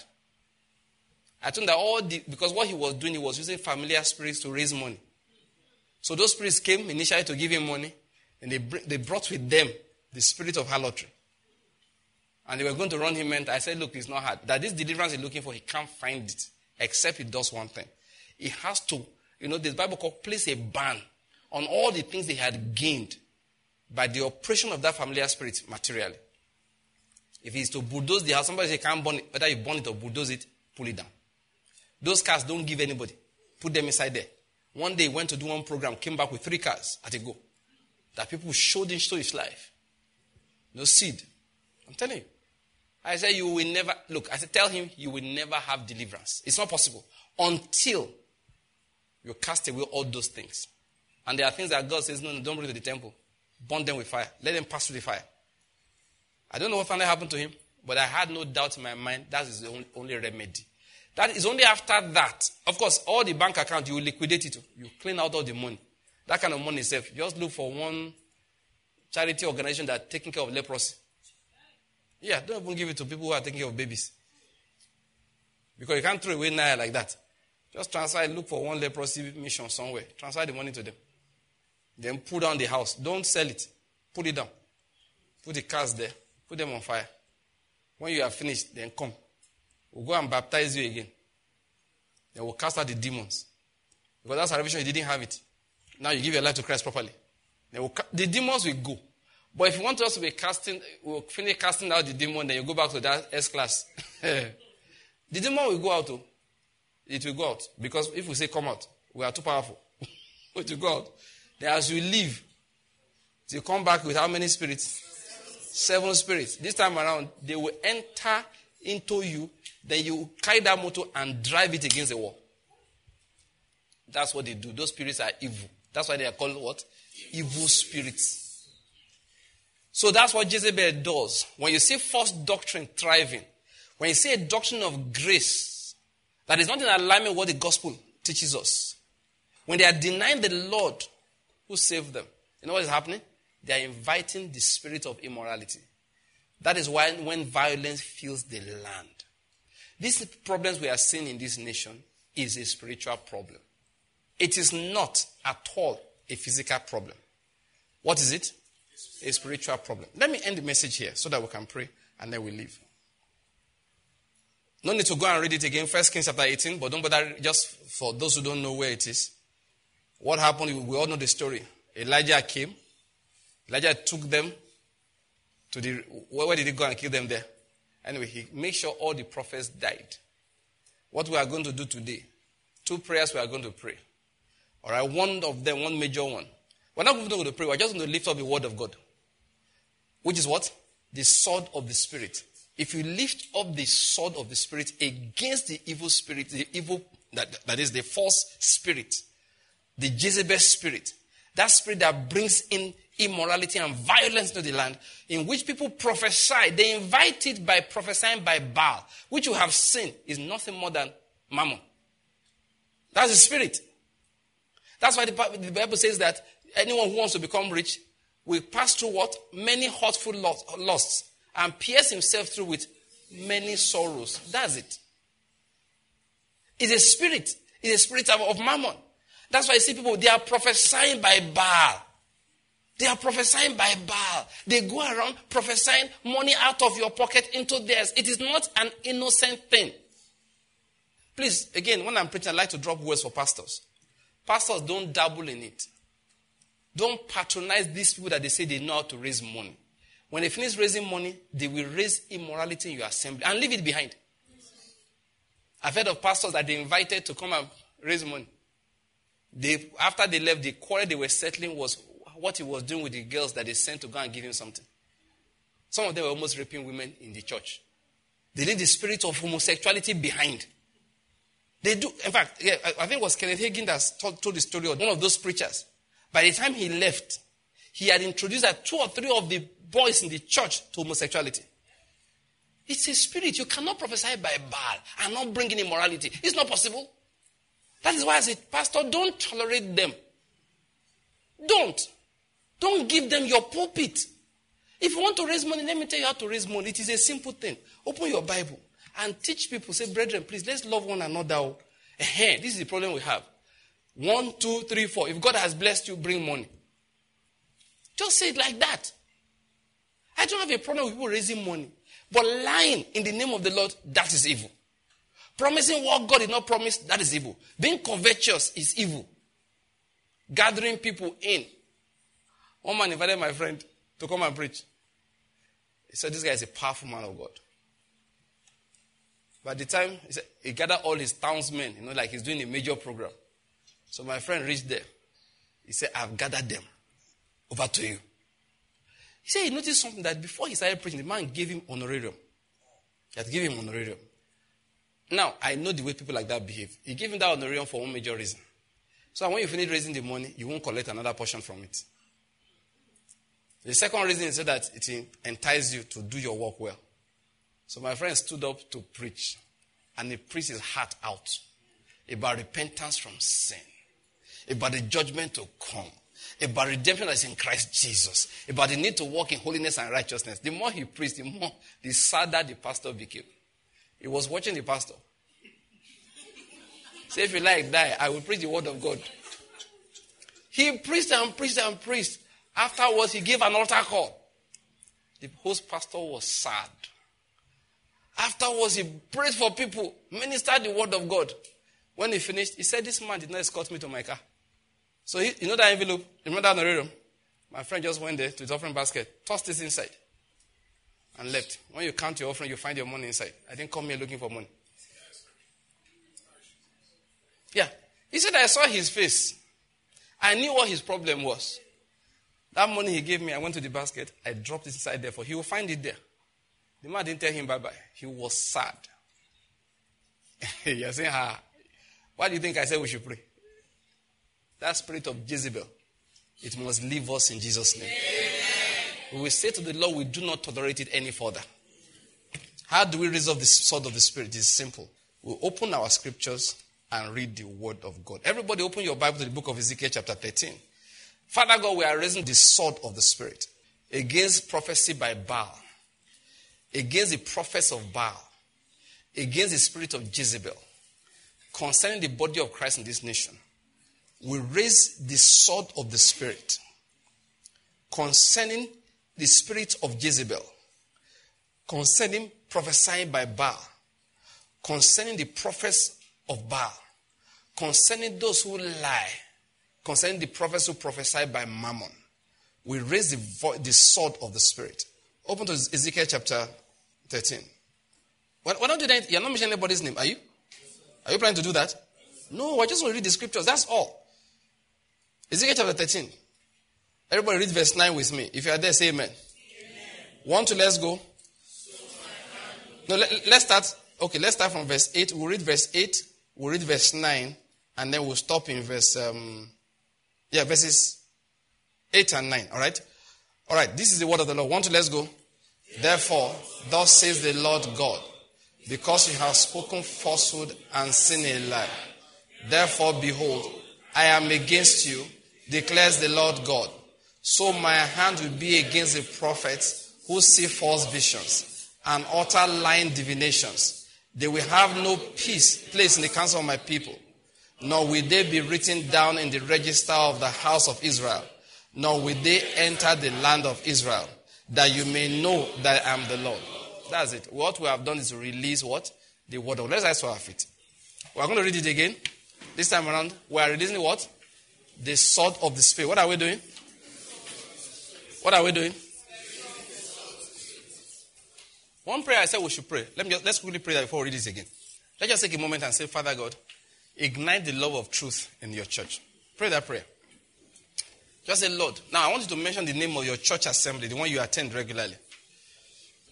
I told him that all the, because what he was doing, he was using familiar spirits to raise money. So those spirits came initially to give him money, and they, they brought with them the spirit of harlotry. And they were going to run him and I said, Look, it's not hard. That this deliverance he's looking for, he can't find it except he does one thing. He has to, you know, this Bible called place a ban on all the things they had gained by the operation of that familiar spirit materially. If he's to bulldoze the house, somebody say can't burn it, whether you burn it or bulldoze it, pull it down. Those cars don't give anybody. Put them inside there. One day went to do one program, came back with three cars at a go. That people showed into his life. No seed. I'm telling you. I said, you will never, look, I said, tell him you will never have deliverance. It's not possible until you cast away all those things. And there are things that God says, no, no, don't bring to the temple. Burn them with fire. Let them pass through the fire. I don't know what finally happened to him, but I had no doubt in my mind that is the only, remedy. That is only after that. Of course, all the bank account, you liquidate it. You clean out all the money. That kind of money itself. Just look for one charity organization that taking care of leprosy. Yeah, don't even give it to people who are taking care of babies. Because you can't throw away Naira like that. Just transfer look for one leprosy mission somewhere. Transfer the money to them. Then put down the house. Don't sell it. Put it down. Put the cars there. Put them on fire. When you are finished, then come. We'll go and baptize you again. Then we'll cast out the demons. Because that's salvation, you didn't have it. Now you give your life to Christ properly. Then we'll, the demons will go. But if you want us to be casting, we'll finish casting out the demon, then you go back to that S class. [LAUGHS] the demon will go out. Oh. It will go out. Because if we say come out, we are too powerful. [LAUGHS] it will go out. Then as you leave, you come back with how many spirits? Seven spirits. This time around, they will enter into you. Then you carry that motor and drive it against the wall. That's what they do. Those spirits are evil. That's why they are called what? Evil spirits. So that's what Jezebel does. When you see false doctrine thriving, when you see a doctrine of grace that is not in alignment with what the gospel teaches us, when they are denying the Lord who saved them, you know what is happening? They are inviting the spirit of immorality. That is why when violence fills the land, these problems we are seeing in this nation is a spiritual problem. It is not at all a physical problem. What is it? A spiritual problem. Let me end the message here so that we can pray and then we leave. No need to go and read it again. First Kings chapter 18, but don't bother just for those who don't know where it is. What happened? We all know the story. Elijah came. Elijah took them to the where did he go and kill them there? Anyway, he made sure all the prophets died. What we are going to do today, two prayers we are going to pray. All right, one of them, one major one. We're not going to pray, we're just going to lift up the word of God. Which is what? The sword of the Spirit. If you lift up the sword of the Spirit against the evil spirit, the evil, that, that is the false spirit, the Jezebel spirit, that spirit that brings in immorality and violence to the land, in which people prophesy, they invite it by prophesying by Baal, which you have seen is nothing more than mammon. That's the spirit. That's why the, Bible says that anyone who wants to become rich will pass through what? Many hurtful lusts and pierce himself through with many sorrows. That's it. It's a spirit. It's a spirit of, of mammon. That's why you see people, they are prophesying by Baal. They are prophesying by Baal. They go around prophesying money out of your pocket into theirs. It is not an innocent thing. Please, again, when I'm preaching, I like to drop words for pastors. Pastors don't dabble in it. Don't patronize these people that they say they know how to raise money. When they finish raising money, they will raise immorality in your assembly and leave it behind. I've heard of pastors that they invited to come and raise money. They, after they left, the quarrel they were settling was what he was doing with the girls that they sent to go and give him something. Some of them were almost raping women in the church. They leave the spirit of homosexuality behind. They do. In fact, yeah, I think it was Kenneth Hagin that told, told the story of one of those preachers. By the time he left, he had introduced like two or three of the boys in the church to homosexuality. It's a spirit. You cannot prophesy by Baal and not bring in immorality. It's not possible. That is why I said, Pastor, don't tolerate them. Don't. Don't give them your pulpit. If you want to raise money, let me tell you how to raise money. It is a simple thing. Open your Bible and teach people. Say, brethren, please, let's love one another. This is the problem we have. One, two, three, four. If God has blessed you, bring money. Just say it like that. I don't have a problem with people raising money. But lying in the name of the Lord, that is evil. Promising what God did not promise, that is evil. Being covetous is evil. Gathering people in. One man invited my friend to come and preach. He said, This guy is a powerful man of God. By the time he, said, he gathered all his townsmen, you know, like he's doing a major program. So my friend reached there. He said, I've gathered them over to you. He said he noticed something that before he started preaching, the man gave him honorarium. He had given him honorarium. Now, I know the way people like that behave. He gave him that honorarium for one major reason. So when you finish raising the money, you won't collect another portion from it. The second reason is so that it entices you to do your work well. So my friend stood up to preach, and he preached his heart out about repentance from sin, about the judgment to come, about redemption that is in Christ Jesus, about the need to walk in holiness and righteousness. The more he preached, the more the sadder the pastor became. He was watching the pastor. Say, if you like, die. I will preach the word of God. He preached and preached and preached. Afterwards, he gave an altar call. The host pastor was sad. Afterwards, he prayed for people, ministered the word of God. When he finished, he said, This man did not escort me to my car. So, he, you know that envelope? Remember that room? My friend just went there to his offering basket, tossed this inside, and left. When you count your offering, you find your money inside. I didn't come here looking for money. Yeah. He said, I saw his face. I knew what his problem was. That money he gave me, I went to the basket. I dropped it inside there for he will find it there. The man didn't tell him bye bye. He was sad. [LAUGHS] You're saying, ah, why do you think I said we should pray? That spirit of Jezebel, it must leave us in Jesus' name. We will say to the Lord, we do not tolerate it any further. How do we resolve this sword of the Spirit? It is simple. We open our scriptures and read the word of God. Everybody open your Bible to the book of Ezekiel chapter 13. Father God, we are raising the sword of the Spirit against prophecy by Baal, against the prophets of Baal, against the spirit of Jezebel, concerning the body of Christ in this nation. We raise the sword of the Spirit concerning the spirit of Jezebel, concerning prophesying by Baal, concerning the prophets of Baal, concerning those who lie, concerning the prophets who prophesy by Mammon. We raise the, vo- the sword of the Spirit. Open to Ezekiel chapter 13. Why, don't you, you're not mentioning anybody's name, are you? Are you planning to do that? No, I just want to read the scriptures. That's all. Ezekiel chapter 13. Everybody read verse 9 with me. If you are there, say amen. amen. One, two, let's go. No, let, us start. Okay, let's start from verse 8. We'll read verse 8 We'll read verse 9 and then we'll stop in verse, um, yeah, verses 8 and 9. All right? All right, this is the word of the Lord. One, two, let's go. Therefore, thus says the Lord God, because you have spoken falsehood and seen a lie. Therefore, behold, I am against you, declares the Lord God. So my hand will be against the prophets who see false visions and utter lying divinations they will have no peace place in the council of my people, nor will they be written down in the register of the house of Israel, nor will they enter the land of Israel, that you may know that I am the Lord. That's it. What we have done is release what? The word of. Let's rise to our feet. We are going to read it again. This time around, we are releasing what? The sword of the Spirit. What are we doing? What are we doing? One prayer I said we should pray. Let me just, let's quickly pray that before we read this again. Let's just take a moment and say, Father God, ignite the love of truth in your church. Pray that prayer. Just say, Lord. Now I want you to mention the name of your church assembly, the one you attend regularly.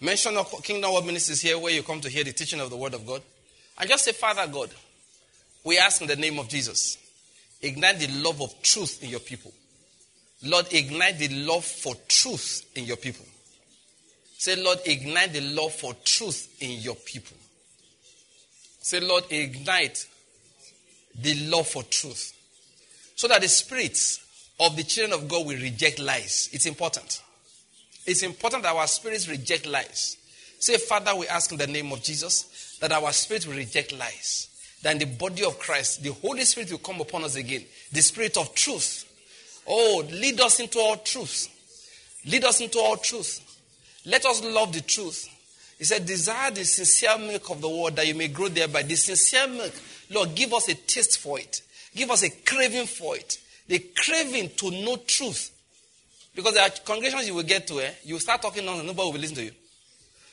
Mention our Kingdom World Ministries here where you come to hear the teaching of the Word of God. And just say, Father God, we ask in the name of Jesus, ignite the love of truth in your people. Lord, ignite the love for truth in your people. Say, Lord, ignite the love for truth in your people. Say, Lord, ignite the love for truth. So that the spirits of the children of God will reject lies. It's important. It's important that our spirits reject lies. Say, Father, we ask in the name of Jesus that our spirit will reject lies. That in the body of Christ, the Holy Spirit will come upon us again. The spirit of truth. Oh, lead us into all truth. Lead us into all truth. Let us love the truth. He said, Desire the sincere milk of the word that you may grow thereby. The sincere milk, Lord, give us a taste for it. Give us a craving for it. The craving to know truth. Because there are congregations you will get to, eh? You start talking nonsense, nobody will listen to you.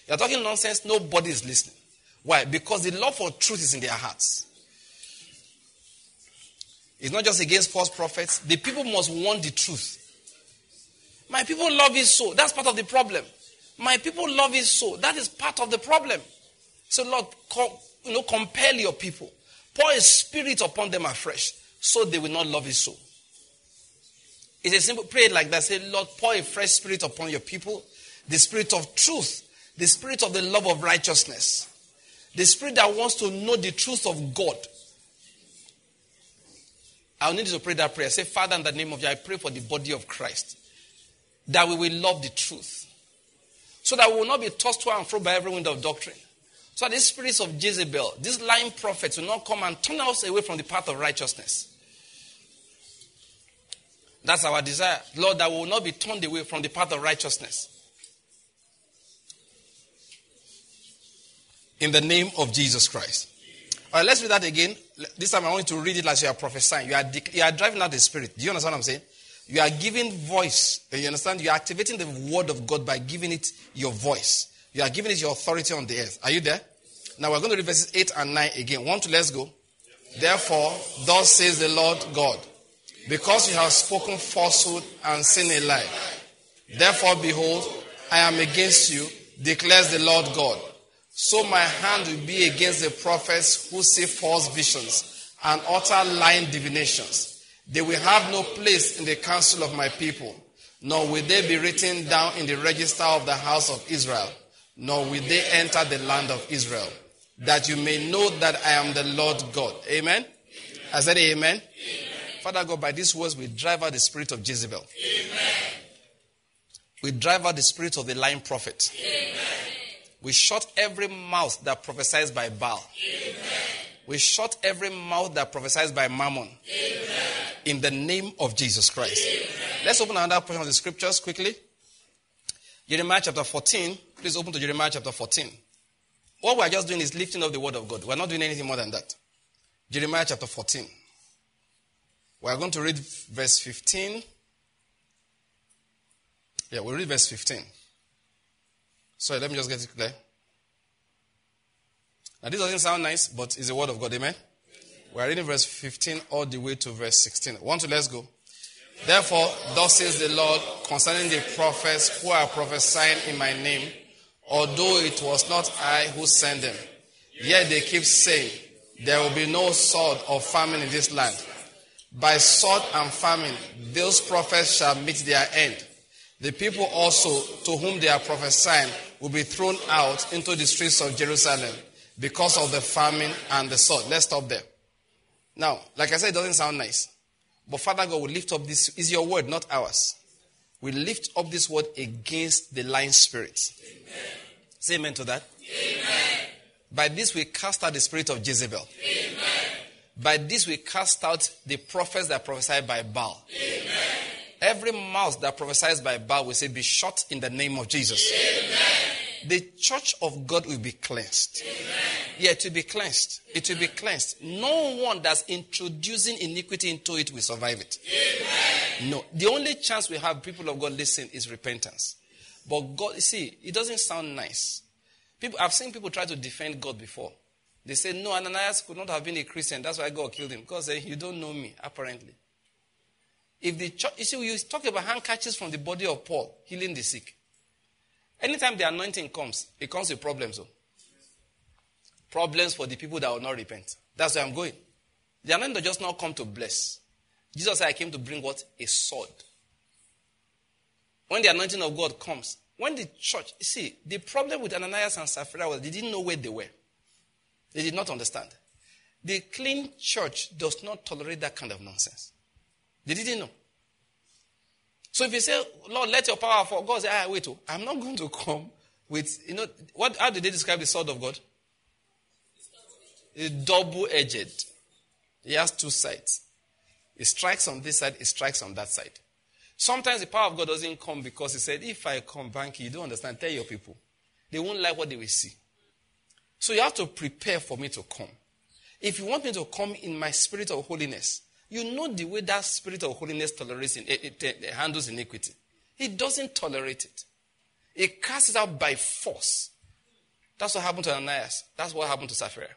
You're talking nonsense, nobody is listening. Why? Because the love for truth is in their hearts. It's not just against false prophets. The people must want the truth. My people love it so. That's part of the problem. My people love it so. That is part of the problem. So, Lord, you know, compel your people. Pour a spirit upon them afresh so they will not love it so. It's a simple prayer like that. Say, Lord, pour a fresh spirit upon your people. The spirit of truth. The spirit of the love of righteousness. The spirit that wants to know the truth of God. I'll need you to pray that prayer. Say, Father, in the name of you, I pray for the body of Christ. That we will love the truth. So that we will not be tossed to and fro by every wind of doctrine. So that these spirits of Jezebel, these lying prophets will not come and turn us away from the path of righteousness. That's our desire. Lord, that we will not be turned away from the path of righteousness. In the name of Jesus Christ. All right, let's read that again. This time I want you to read it as you are prophesying. You are, you are driving out the spirit. Do you understand what I'm saying? You are giving voice. You understand? You are activating the word of God by giving it your voice. You are giving it your authority on the earth. Are you there? Now we're going to read verses 8 and 9 again. One, two, let's go. Therefore, thus says the Lord God, because you have spoken falsehood and seen a lie. Therefore, behold, I am against you, declares the Lord God so my hand will be against the prophets who see false visions and utter lying divinations. They will have no place in the council of my people, nor will they be written down in the register of the house of Israel, nor will they enter the land of Israel, that you may know that I am the Lord God. Amen? Amen. I said amen. amen. Father God, by these words we drive out the spirit of Jezebel. Amen. We drive out the spirit of the lying prophet. Amen. We shut every mouth that prophesies by Baal. Amen. We shut every mouth that prophesies by Mammon. Amen. In the name of Jesus Christ. Amen. Let's open another portion of the scriptures quickly. Jeremiah chapter 14. Please open to Jeremiah chapter 14. What we're just doing is lifting up the word of God. We're not doing anything more than that. Jeremiah chapter 14. We're going to read verse 15. Yeah, we'll read verse 15. Sorry, let me just get it clear. Now, this doesn't sound nice, but it's the word of God. Amen? We're reading verse 15 all the way to verse 16. One, two, let's go. Therefore, thus says the Lord concerning the prophets who are prophesying in my name, although it was not I who sent them. Yet they keep saying, There will be no sword or famine in this land. By sword and famine, those prophets shall meet their end. The people also to whom they are prophesying will be thrown out into the streets of Jerusalem because of the famine and the sword. Let's stop there. Now, like I said, it doesn't sound nice. But Father God will lift up this, is your word, not ours. We lift up this word against the lying spirits. Amen. Say amen to that. Amen. By this we cast out the spirit of Jezebel. Amen. By this we cast out the prophets that prophesy by Baal. Amen. Every mouth that prophesies by Baal will say, Be shut in the name of Jesus. Amen. The church of God will be cleansed. Amen. Yeah, to be cleansed. It will be cleansed. No one that's introducing iniquity into it will survive it. Amen. No. The only chance we have, people of God, listen, is repentance. But God, see, it doesn't sound nice. People, I've seen people try to defend God before. They say, no, Ananias could not have been a Christian. That's why God killed him. Because you don't know me, apparently. If the church, you see, you talk about handkerchiefs from the body of Paul healing the sick. Anytime the anointing comes, it comes with problems. Oh. Problems for the people that will not repent. That's where I'm going. The anointing does just not come to bless. Jesus said, I came to bring what? A sword. When the anointing of God comes, when the church, see, the problem with Ananias and Sapphira was they didn't know where they were. They did not understand. The clean church does not tolerate that kind of nonsense. They didn't know. So if you say, Lord, let your power fall, God say, ah, wait, oh, I'm not going to come with, you know, what, how did they describe the sword of God? It's double edged. He has two sides. It strikes on this side, it strikes on that side. Sometimes the power of God doesn't come because he said, if I come, Bankie, you don't understand, tell your people. They won't like what they will see. So you have to prepare for me to come. If you want me to come in my spirit of holiness, you know the way that spirit of holiness tolerates it, it, it, it handles iniquity. It doesn't tolerate it. It casts it out by force. That's what happened to Ananias. That's what happened to Sapphira.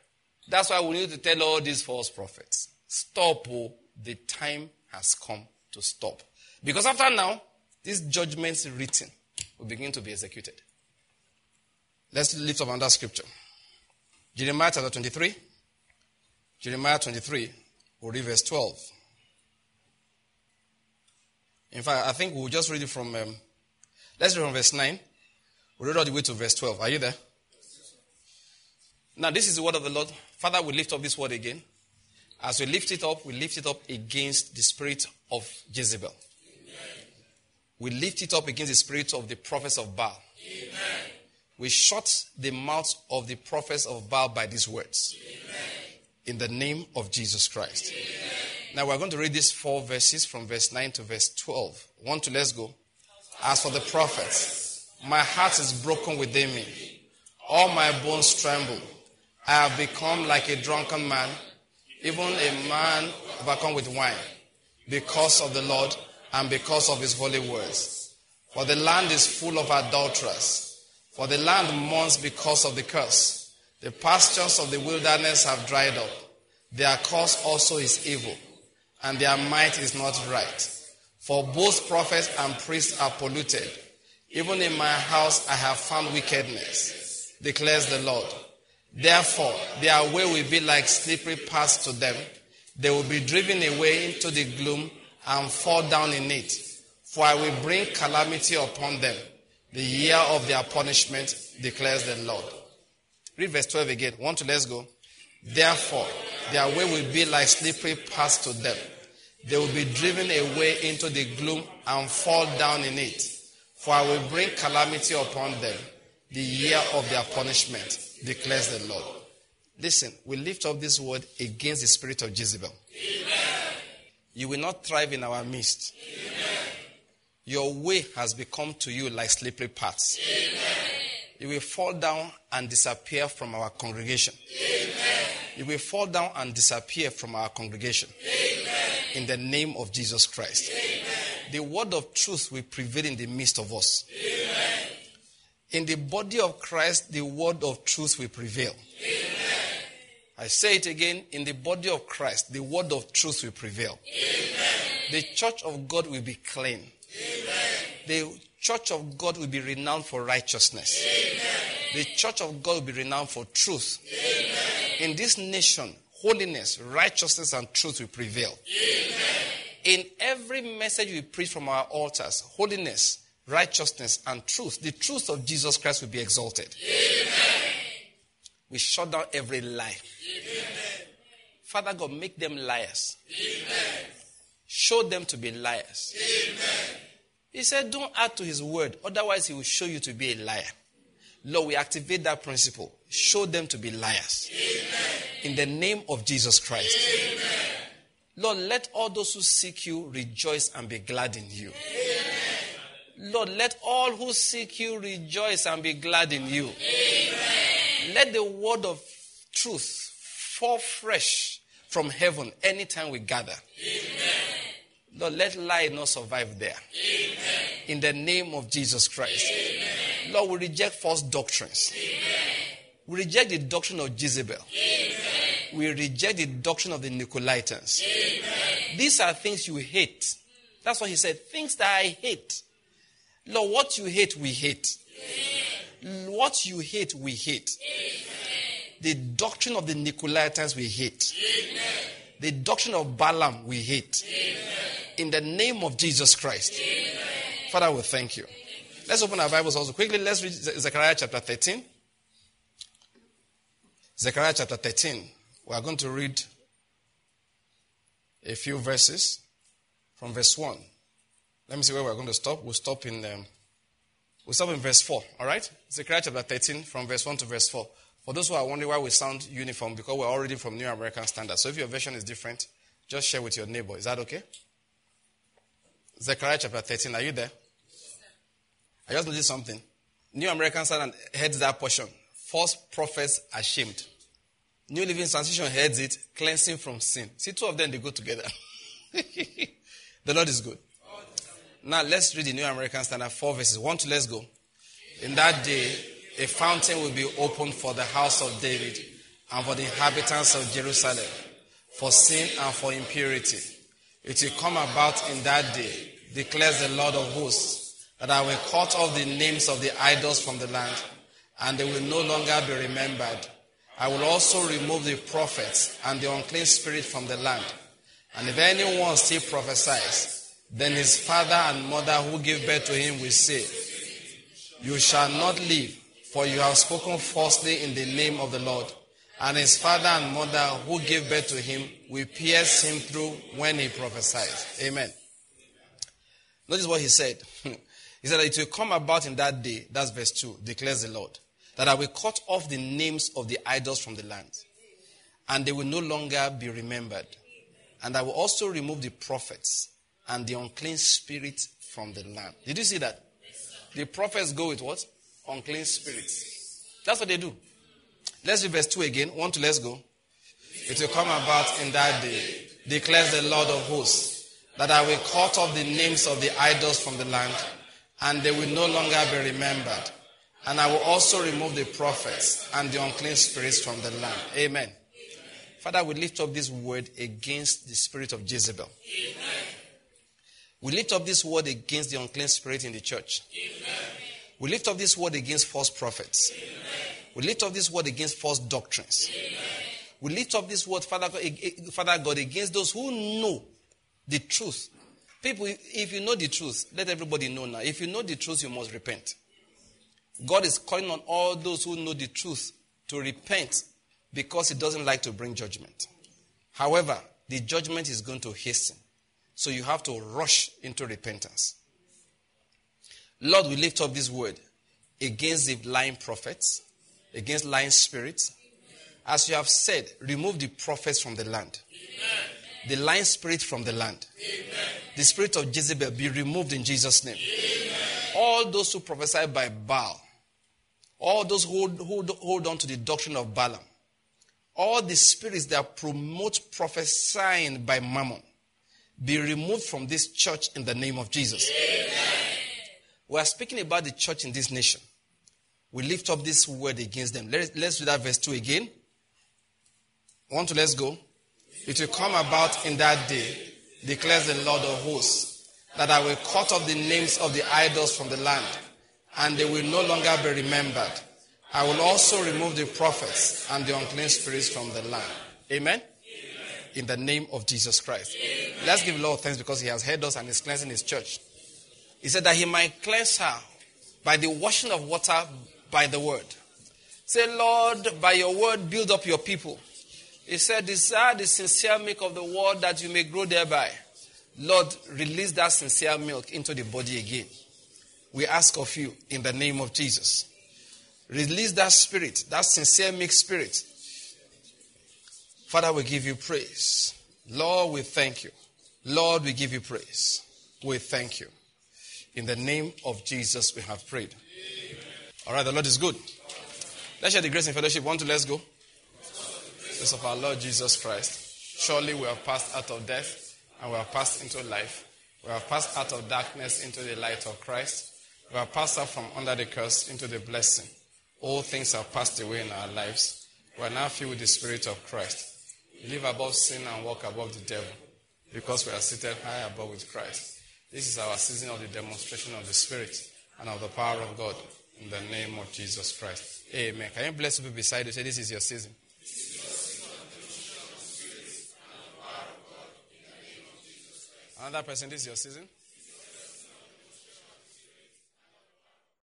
That's why we need to tell all these false prophets stop, oh, the time has come to stop. Because after now, these judgments written will begin to be executed. Let's lift up another scripture Jeremiah chapter 23. Jeremiah 23. We'll read verse 12. In fact, I think we'll just read it from, um, let's read from verse 9. We'll read all the way to verse 12. Are you there? Now, this is the word of the Lord. Father, we lift up this word again. As we lift it up, we lift it up against the spirit of Jezebel. Amen. We lift it up against the spirit of the prophets of Baal. Amen. We shut the mouths of the prophets of Baal by these words. Amen. In the name of Jesus Christ. Now we're going to read these four verses from verse 9 to verse 12. One to let's go. As for the prophets, my heart is broken within me. All my bones tremble. I have become like a drunken man even a man overcome with wine, because of the Lord and because of his holy words. For the land is full of adulterers. For the land mourns because of the curse. The pastures of the wilderness have dried up. Their cause also is evil, and their might is not right. For both prophets and priests are polluted. Even in my house I have found wickedness, declares the Lord. Therefore, their way will be like slippery paths to them. They will be driven away into the gloom and fall down in it. For I will bring calamity upon them. The year of their punishment declares the Lord. Read verse 12 again. One to let's go. Therefore, their way will be like slippery paths to them. They will be driven away into the gloom and fall down in it. For I will bring calamity upon them. The year of their punishment declares the Lord. Listen, we lift up this word against the spirit of Jezebel. Amen. You will not thrive in our midst. Amen. Your way has become to you like slippery paths. Amen. You will fall down and disappear from our congregation. Amen. You will fall down and disappear from our congregation. Amen. In the name of Jesus Christ. Amen. The word of truth will prevail in the midst of us. Amen. In the body of Christ, the word of truth will prevail. Amen. I say it again in the body of Christ, the word of truth will prevail. Amen. The church of God will be clean. Amen. The church of God will be renowned for righteousness. The church of God will be renowned for truth. In this nation, holiness, righteousness, and truth will prevail. In every message we preach from our altars, holiness, righteousness, and truth, the truth of Jesus Christ will be exalted. Amen. We shut down every lie. Amen. Father God, make them liars. Amen. Show them to be liars. He said, Don't add to his word, otherwise, he will show you to be a liar. Lord, we activate that principle. Show them to be liars. In the name of Jesus Christ. Lord, let all those who seek you rejoice and be glad in you. Lord, let all who seek you rejoice and be glad in you. Amen. Let the word of truth fall fresh from heaven anytime we gather. Amen. Lord, let lie not survive there. Amen. In the name of Jesus Christ. Lord, we reject false doctrines. We reject the doctrine of Jezebel. We reject the doctrine of the Nicolaitans. These are things you hate. That's what he said. Things that I hate. Lord, what you hate, we hate. Amen. What you hate, we hate. Amen. The doctrine of the Nicolaitans, we hate. Amen. The doctrine of Balaam, we hate. In the name of Jesus Christ. Father, we thank you. Let's open our Bibles also quickly. Let's read Zechariah chapter 13. Zechariah chapter 13. We are going to read a few verses from verse 1. Let me see where we're going to stop. We'll stop in um, we'll stop in verse 4. All right? Zechariah chapter 13 from verse 1 to verse 4. For those who are wondering why we sound uniform, because we're already from New American Standard. So if your version is different, just share with your neighbor. Is that okay? Zechariah chapter 13. Are you there? I just noticed something. New American Standard heads that portion. False prophets ashamed. New Living Translation heads it, cleansing from sin. See, two of them, they go together. [LAUGHS] the Lord is good. Now let's read the New American Standard 4 verses 1 to let's go. In that day, a fountain will be opened for the house of David and for the inhabitants of Jerusalem, for sin and for impurity. It will come about in that day, declares the Lord of hosts, that I will cut off the names of the idols from the land, and they will no longer be remembered. I will also remove the prophets and the unclean spirit from the land. And if anyone still prophesies, then his father and mother who gave birth to him will say, You shall not live, for you have spoken falsely in the name of the Lord. And his father and mother who gave birth to him will pierce him through when he prophesies. Amen. Notice what he said. [LAUGHS] he said that it will come about in that day, that's verse 2, declares the Lord, that I will cut off the names of the idols from the land, and they will no longer be remembered. And I will also remove the prophets and the unclean spirit from the land. Did you see that? The prophets go with what? Unclean spirits. That's what they do. Let's read verse 2 again. One to let's go. It will come about in that day, declares the Lord of hosts, that I will cut off the names of the idols from the land, and they will no longer be remembered. And I will also remove the prophets and the unclean spirits from the land. Amen. Father, we lift up this word against the spirit of Jezebel. Amen. We lift up this word against the unclean spirit in the church. Amen. We lift up this word against false prophets. Amen. We lift up this word against false doctrines. Amen. We lift up this word, Father God, Father God, against those who know the truth. People, if you know the truth, let everybody know now. If you know the truth, you must repent. God is calling on all those who know the truth to repent because he doesn't like to bring judgment. However, the judgment is going to hasten. So you have to rush into repentance. Lord, we lift up this word against the lying prophets, against lying spirits. As you have said, remove the prophets from the land. The lying spirit from the land. The spirit of Jezebel be removed in Jesus' name. All those who prophesy by Baal, all those who hold, hold on to the doctrine of Balaam, all the spirits that promote prophesying by mammon be removed from this church in the name of Jesus. Amen. We are speaking about the church in this nation. We lift up this word against them. Let's, let's do that verse 2 again. One to let's go. It will come about in that day, declares the Lord of hosts, that I will cut off the names of the idols from the land, and they will no longer be remembered. I will also remove the prophets and the unclean spirits from the land. Amen? Amen. In the name of Jesus Christ. Amen. Let's give Lord thanks because He has heard us and is cleansing His church. He said that He might cleanse her by the washing of water by the word. Say, Lord, by your word, build up your people. He said, Desire the sincere milk of the word that you may grow thereby. Lord, release that sincere milk into the body again. We ask of you in the name of Jesus. Release that spirit, that sincere milk spirit. Father, we give you praise. Lord, we thank you. Lord, we give you praise. We thank you. In the name of Jesus, we have prayed. Amen. All right, the Lord is good. Let's share the grace and fellowship. One, two, let's go. Grace of our Lord Jesus Christ. Surely we have passed out of death and we have passed into life. We have passed out of darkness into the light of Christ. We have passed out from under the curse into the blessing. All things have passed away in our lives. We are now filled with the Spirit of Christ. We live above sin and walk above the devil because we are seated high above with Christ. This is our season of the demonstration of the Spirit and of the power of God in the name of Jesus Christ. Amen. Can you bless people beside you? Say, This is your season. Another person, this is your season.